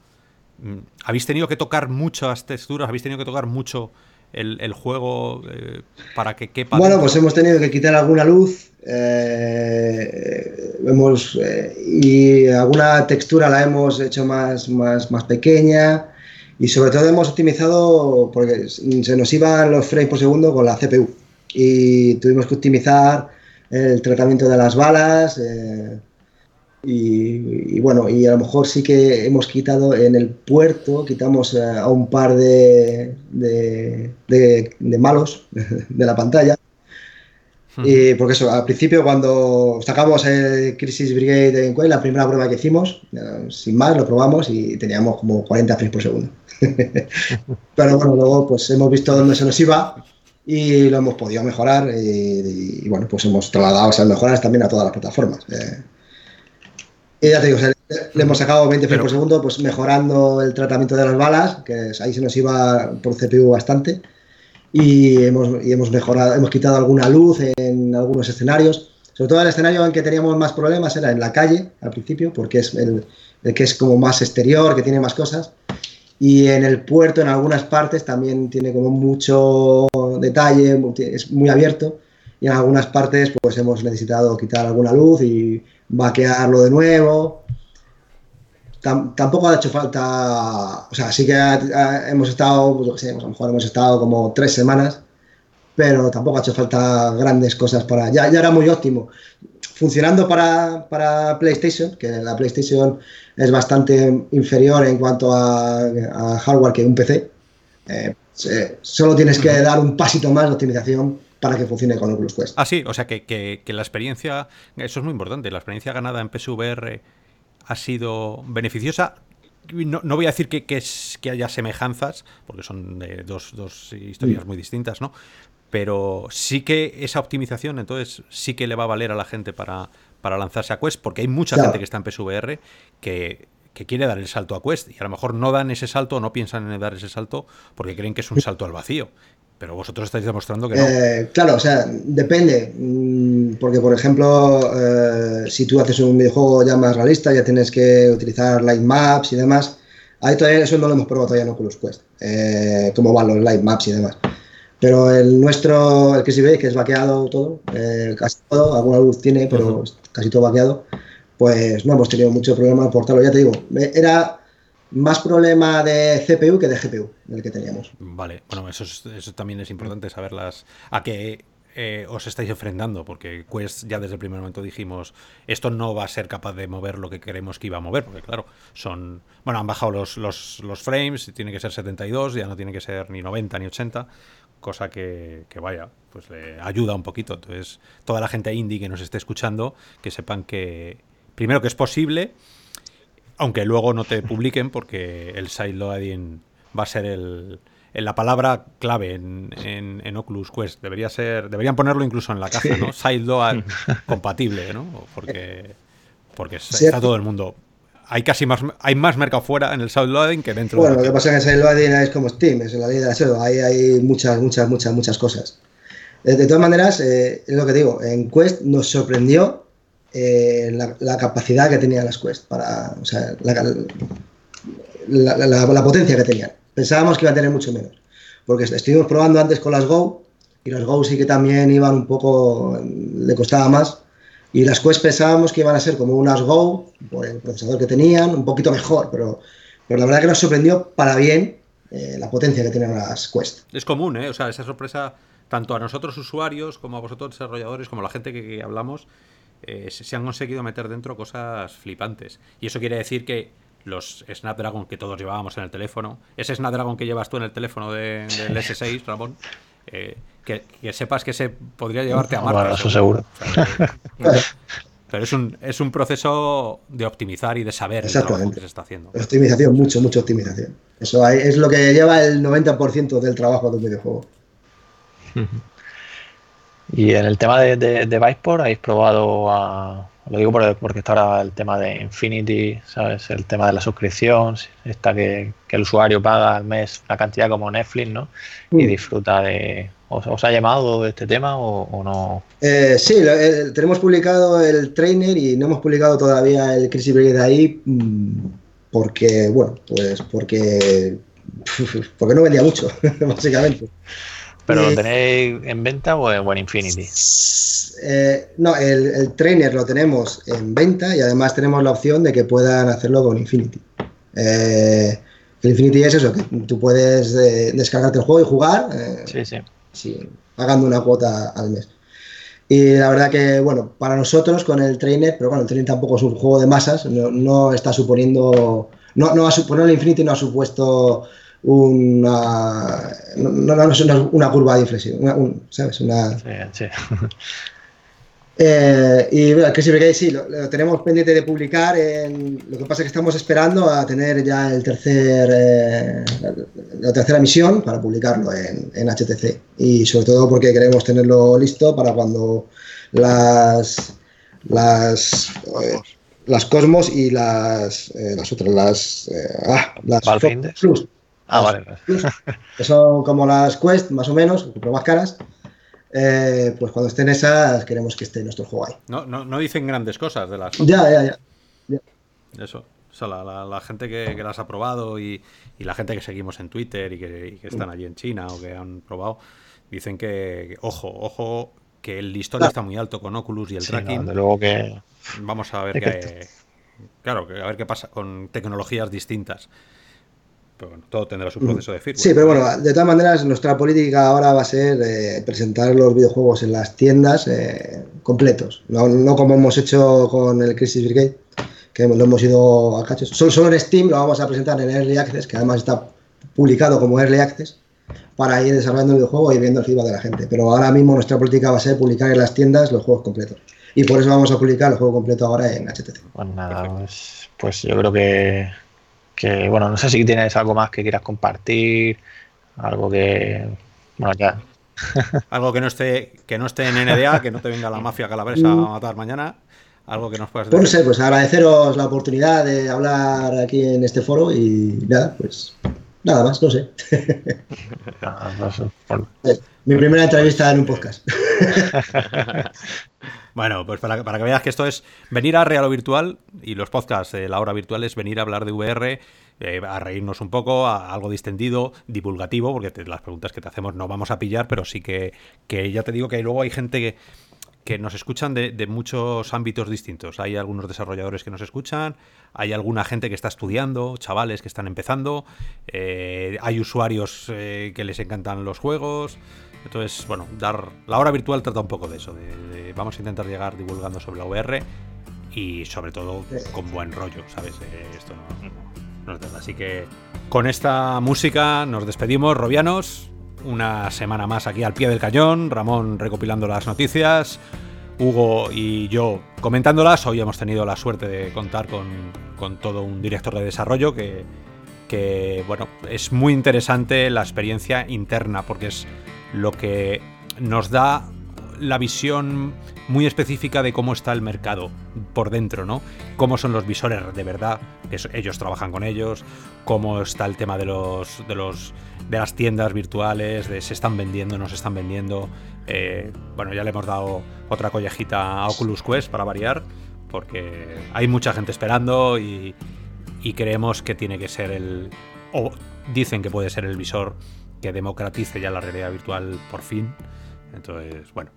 Mm, ¿Habéis tenido que tocar muchas texturas? ¿Habéis tenido que tocar mucho el, juego eh, para que quepa? Bueno, pues hemos tenido que quitar alguna luz. Eh, hemos, y alguna textura la hemos hecho más, más, más pequeña. Y sobre todo hemos optimizado porque se nos iban los frames por segundo con la CPU. Y tuvimos que optimizar el tratamiento de las balas. Eh, y, bueno, y a lo mejor sí que hemos quitado en el puerto, quitamos eh, a un par de, de, malos de la pantalla. Y porque eso, al principio cuando sacamos el Crisis Brigade en Quake, la primera prueba que hicimos, eh, sin más, lo probamos y teníamos como 40 frames por segundo. Pero bueno, luego pues hemos visto dónde se nos iba y lo hemos podido mejorar y, bueno, pues hemos trasladado esas mejoras también a todas las plataformas. Eh. Y ya te digo, le hemos sacado 20 frames por segundo, pues mejorando el tratamiento de las balas, que ahí se nos iba por CPU bastante, y hemos, y hemos mejorado, hemos quitado alguna luz en algunos escenarios. Sobre todo el escenario en que teníamos más problemas era en la calle al principio, porque es el, el que es como más exterior, que tiene más cosas. Y en el puerto, en algunas partes, también tiene como mucho detalle, es muy abierto. Y en algunas partes, pues hemos necesitado quitar alguna luz y vaquearlo de nuevo. tampoco ha hecho falta, o sea, sí que hemos estado, pues, yo sé, pues, a lo mejor hemos estado como tres semanas, pero tampoco ha hecho falta grandes cosas para, ya, ya era muy óptimo funcionando para, para, PlayStation, que la PlayStation es bastante inferior en cuanto a, hardware que un PC, eh, solo tienes que dar un pasito más de optimización para que funcione con Oculus Quest. Ah, sí, o sea que, que, la experiencia, eso es muy importante, la experiencia ganada en PSVR ha sido beneficiosa. No, no voy a decir que, que, es, que haya semejanzas, porque son dos, dos historias mm. muy distintas, ¿no? pero sí que esa optimización entonces sí que le va a valer a la gente para, para lanzarse a Quest, porque hay mucha gente que está en PSVR que, que, quiere dar el salto a Quest y a lo mejor no dan ese salto o no piensan en dar ese salto porque creen que es un salto al vacío. Pero vosotros estáis demostrando que no. Eh, claro, o sea, depende. Mm, porque, por ejemplo, eh, si tú haces un videojuego ya más realista, ya tienes que utilizar light maps y demás. Ahí todavía eso no lo hemos probado todavía en Oculus Quest. Eh, cómo van los light maps y demás. Pero el nuestro, el que se ve, que es vaqueado todo, eh, casi todo, alguna luz tiene, pero casi todo vaqueado, pues no hemos tenido mucho problema de portarlo. Ya te digo, era más problema de CPU que de GPU el que teníamos. Vale, bueno, eso, eso también es importante saberlas. A que eh, os estáis enfrentando, porque Quest ya desde el primer momento dijimos, esto no va a ser capaz de mover lo que queremos que iba a mover, porque claro, son, bueno, han bajado los, los, los frames, tiene que ser 72, ya no tiene que ser ni 90 ni 80, cosa que, que, vaya, pues le ayuda un poquito. Entonces, toda la gente indie que nos esté escuchando, que sepan que, primero que es posible, aunque luego no te publiquen, porque el sideloading va a ser el, la palabra clave en, en, Oculus Quest. Debería ser, deberían ponerlo incluso en la caja, ¿no? Sideload compatible, ¿no? Porque, porque está todo el mundo hay casi más hay más mercado fuera en el sideloading que dentro bueno lo que pasa es que el sideloading es como Steam es en la vida de la ahí hay muchas muchas muchas muchas cosas de, todas maneras eh, es lo que digo en Quest nos sorprendió eh, la, capacidad que tenían las Quest para o sea la, la, potencia que tenían pensábamos que iban a tener mucho menos porque estuvimos probando antes con las Go y las Go sí que también iban un poco le costaba más y las Quest pensábamos que iban a ser como unas Go, por el procesador que tenían, un poquito mejor, pero, pero la verdad que nos sorprendió para bien eh, la potencia que tienen las Quest. Es común, ¿eh? O sea, esa sorpresa, tanto a nosotros usuarios como a vosotros desarrolladores, como a la gente que, hablamos, eh, se, han conseguido meter dentro cosas flipantes. Y eso quiere decir que los Snapdragon que todos llevábamos en el teléfono, ese Snapdragon que llevas tú en el teléfono del S6, Ramón, eh, que, sepas que se podría llevarte a marca. eso seguro. pero es un, es un proceso de optimizar y de saber el trabajo que se está haciendo. Optimización, mucho, mucha optimización. Eso es lo que lleva el 90% del trabajo de un videojuego. Y en el tema de, de, de Viceport, ¿habéis probado a, lo digo porque está ahora el tema de Infinity, ¿sabes? El tema de la suscripción, está que, el usuario paga al mes la cantidad como Netflix, ¿no? Y mm. disfruta de... ¿Os, ha llamado este tema o, no? Eh, sí, eh, tenemos publicado el trainer y no hemos publicado todavía el Crisis de ahí mm, porque, bueno, pues porque, porque no vendía mucho, básicamente. ¿Pero lo tenéis en venta o en, Infinity? Eh, no, el, trainer lo tenemos en venta y además tenemos la opción de que puedan hacerlo con Infinity. Eh, el Infinity es eso, que tú puedes eh, descargarte el juego y jugar sí, sí. pagando una cuota al mes. Y la verdad que, bueno, para nosotros con el trainer, pero bueno, el trainer tampoco es un juego de masas, no, está suponiendo, no, no ha supuesto, el Infinity no ha supuesto una, no, no, una curva de inflexión, ¿sabes? Una, Eh, y bueno, que siempre que sí, lo, tenemos pendiente de publicar. En, lo que pasa es que estamos esperando a tener ya el tercer, eh, la, tercera misión para publicarlo en, en, HTC. Y sobre todo porque queremos tenerlo listo para cuando las las eh, las Cosmos y las las otras las ah, las Plus. Ah, vale. que son como las Quest, más o menos, pero más caras. Eh, pues cuando estén esas, queremos que esté nuestro juego ahí. No, no, no dicen grandes cosas de las. Ya, ya, ya. Eso. O sea, la, gente que, las ha probado y, la gente que seguimos en Twitter y que, están allí en China o que han probado, dicen que, ojo, ojo, que el listón está muy alto con Oculus y el tracking. luego que. Vamos a ver qué. Claro, a ver qué pasa con tecnologías distintas. Pero bueno, todo tendrá su proceso de firmware. Sí, pero bueno, de todas maneras, nuestra política ahora va a ser eh, presentar los videojuegos en las tiendas eh, completos. No, como hemos hecho con el Crisis Brigade, que lo hemos ido a cachos. Solo, solo en Steam lo vamos a presentar en Early Access, que además está publicado como Early Access, para ir desarrollando el videojuego y viendo el feedback de la gente. Pero ahora mismo nuestra política va a ser publicar en las tiendas los juegos completos. Y por eso vamos a publicar el juego completo ahora en HTC. Pues nada, pues, pues yo creo que que bueno, no sé si tienes algo más que quieras compartir, algo que, bueno, ya. algo que no esté que no esté en NDA, que no te venga la mafia calabresa a matar mañana. Algo que nos puedas decir. Pues no sé, pues agradeceros la oportunidad de hablar aquí en este foro y nada, pues nada más, no sé. Mi primera entrevista en un podcast. Bueno, pues para, que veas que esto es venir a Real o Virtual y los podcasts de la hora virtual es venir a hablar de VR, eh, a reírnos un poco, a algo distendido, divulgativo, porque las preguntas que te hacemos no vamos a pillar, pero sí que, que ya te digo que luego hay gente que, nos escuchan de, muchos ámbitos distintos. Hay algunos desarrolladores que nos escuchan, hay alguna gente que está estudiando, chavales que están empezando, eh, hay usuarios eh, que les encantan los juegos. Entonces, bueno, dar la hora virtual trata un poco de eso, de, vamos a intentar llegar divulgando sobre la VR y sobre todo con buen rollo, ¿sabes? Eh, esto no, no, Así que con esta música nos despedimos, Robianos. Una semana más aquí al pie del cañón, Ramón recopilando las noticias, Hugo y yo comentándolas. Hoy hemos tenido la suerte de contar con, con todo un director de desarrollo que, que, bueno, es muy interesante la experiencia interna porque es lo que nos da la visión muy específica de cómo está el mercado por dentro, ¿no? Cómo son los visores de verdad, que ellos trabajan con ellos, cómo está el tema de los de los de las tiendas virtuales, de se están vendiendo, no se están vendiendo. Eh, bueno, ya le hemos dado otra collejita a Oculus Quest para variar, porque hay mucha gente esperando y, y creemos que tiene que ser el o dicen que puede ser el visor que democratice ya la realidad virtual por fin. Entonces, bueno,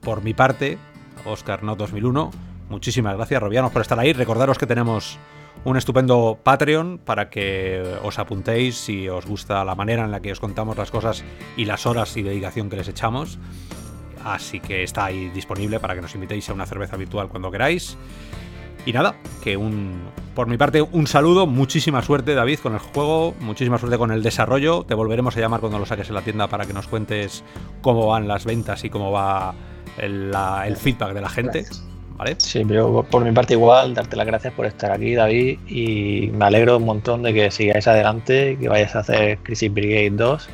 por mi parte, Oscar No 2001, muchísimas gracias, Robianos, por estar ahí. Recordaros que tenemos un estupendo Patreon para que os apuntéis si os gusta la manera en la que os contamos las cosas y las horas y dedicación que les echamos. Así que está ahí disponible para que nos invitéis a una cerveza virtual cuando queráis. Y nada, que un. Por mi parte, un saludo, muchísima suerte, David, con el juego, muchísima suerte con el desarrollo. Te volveremos a llamar cuando lo saques en la tienda para que nos cuentes cómo van las ventas y cómo va el, feedback de la gente. ¿Vale? Sí, pero por mi parte igual, darte las gracias por estar aquí, David, y me alegro un montón de que sigáis adelante, que vayáis a hacer Crisis Brigade 2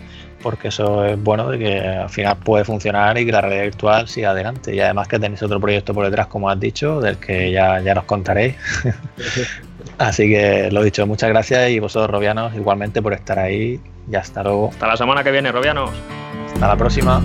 porque eso es bueno de que al final puede funcionar y que la realidad virtual siga adelante. Y además que tenéis otro proyecto por detrás, como has dicho, del que ya, ya nos contaréis. Así que lo dicho, muchas gracias y vosotros, Robianos, igualmente por estar ahí. Y hasta luego. Hasta la semana que viene, Robianos. Hasta la próxima.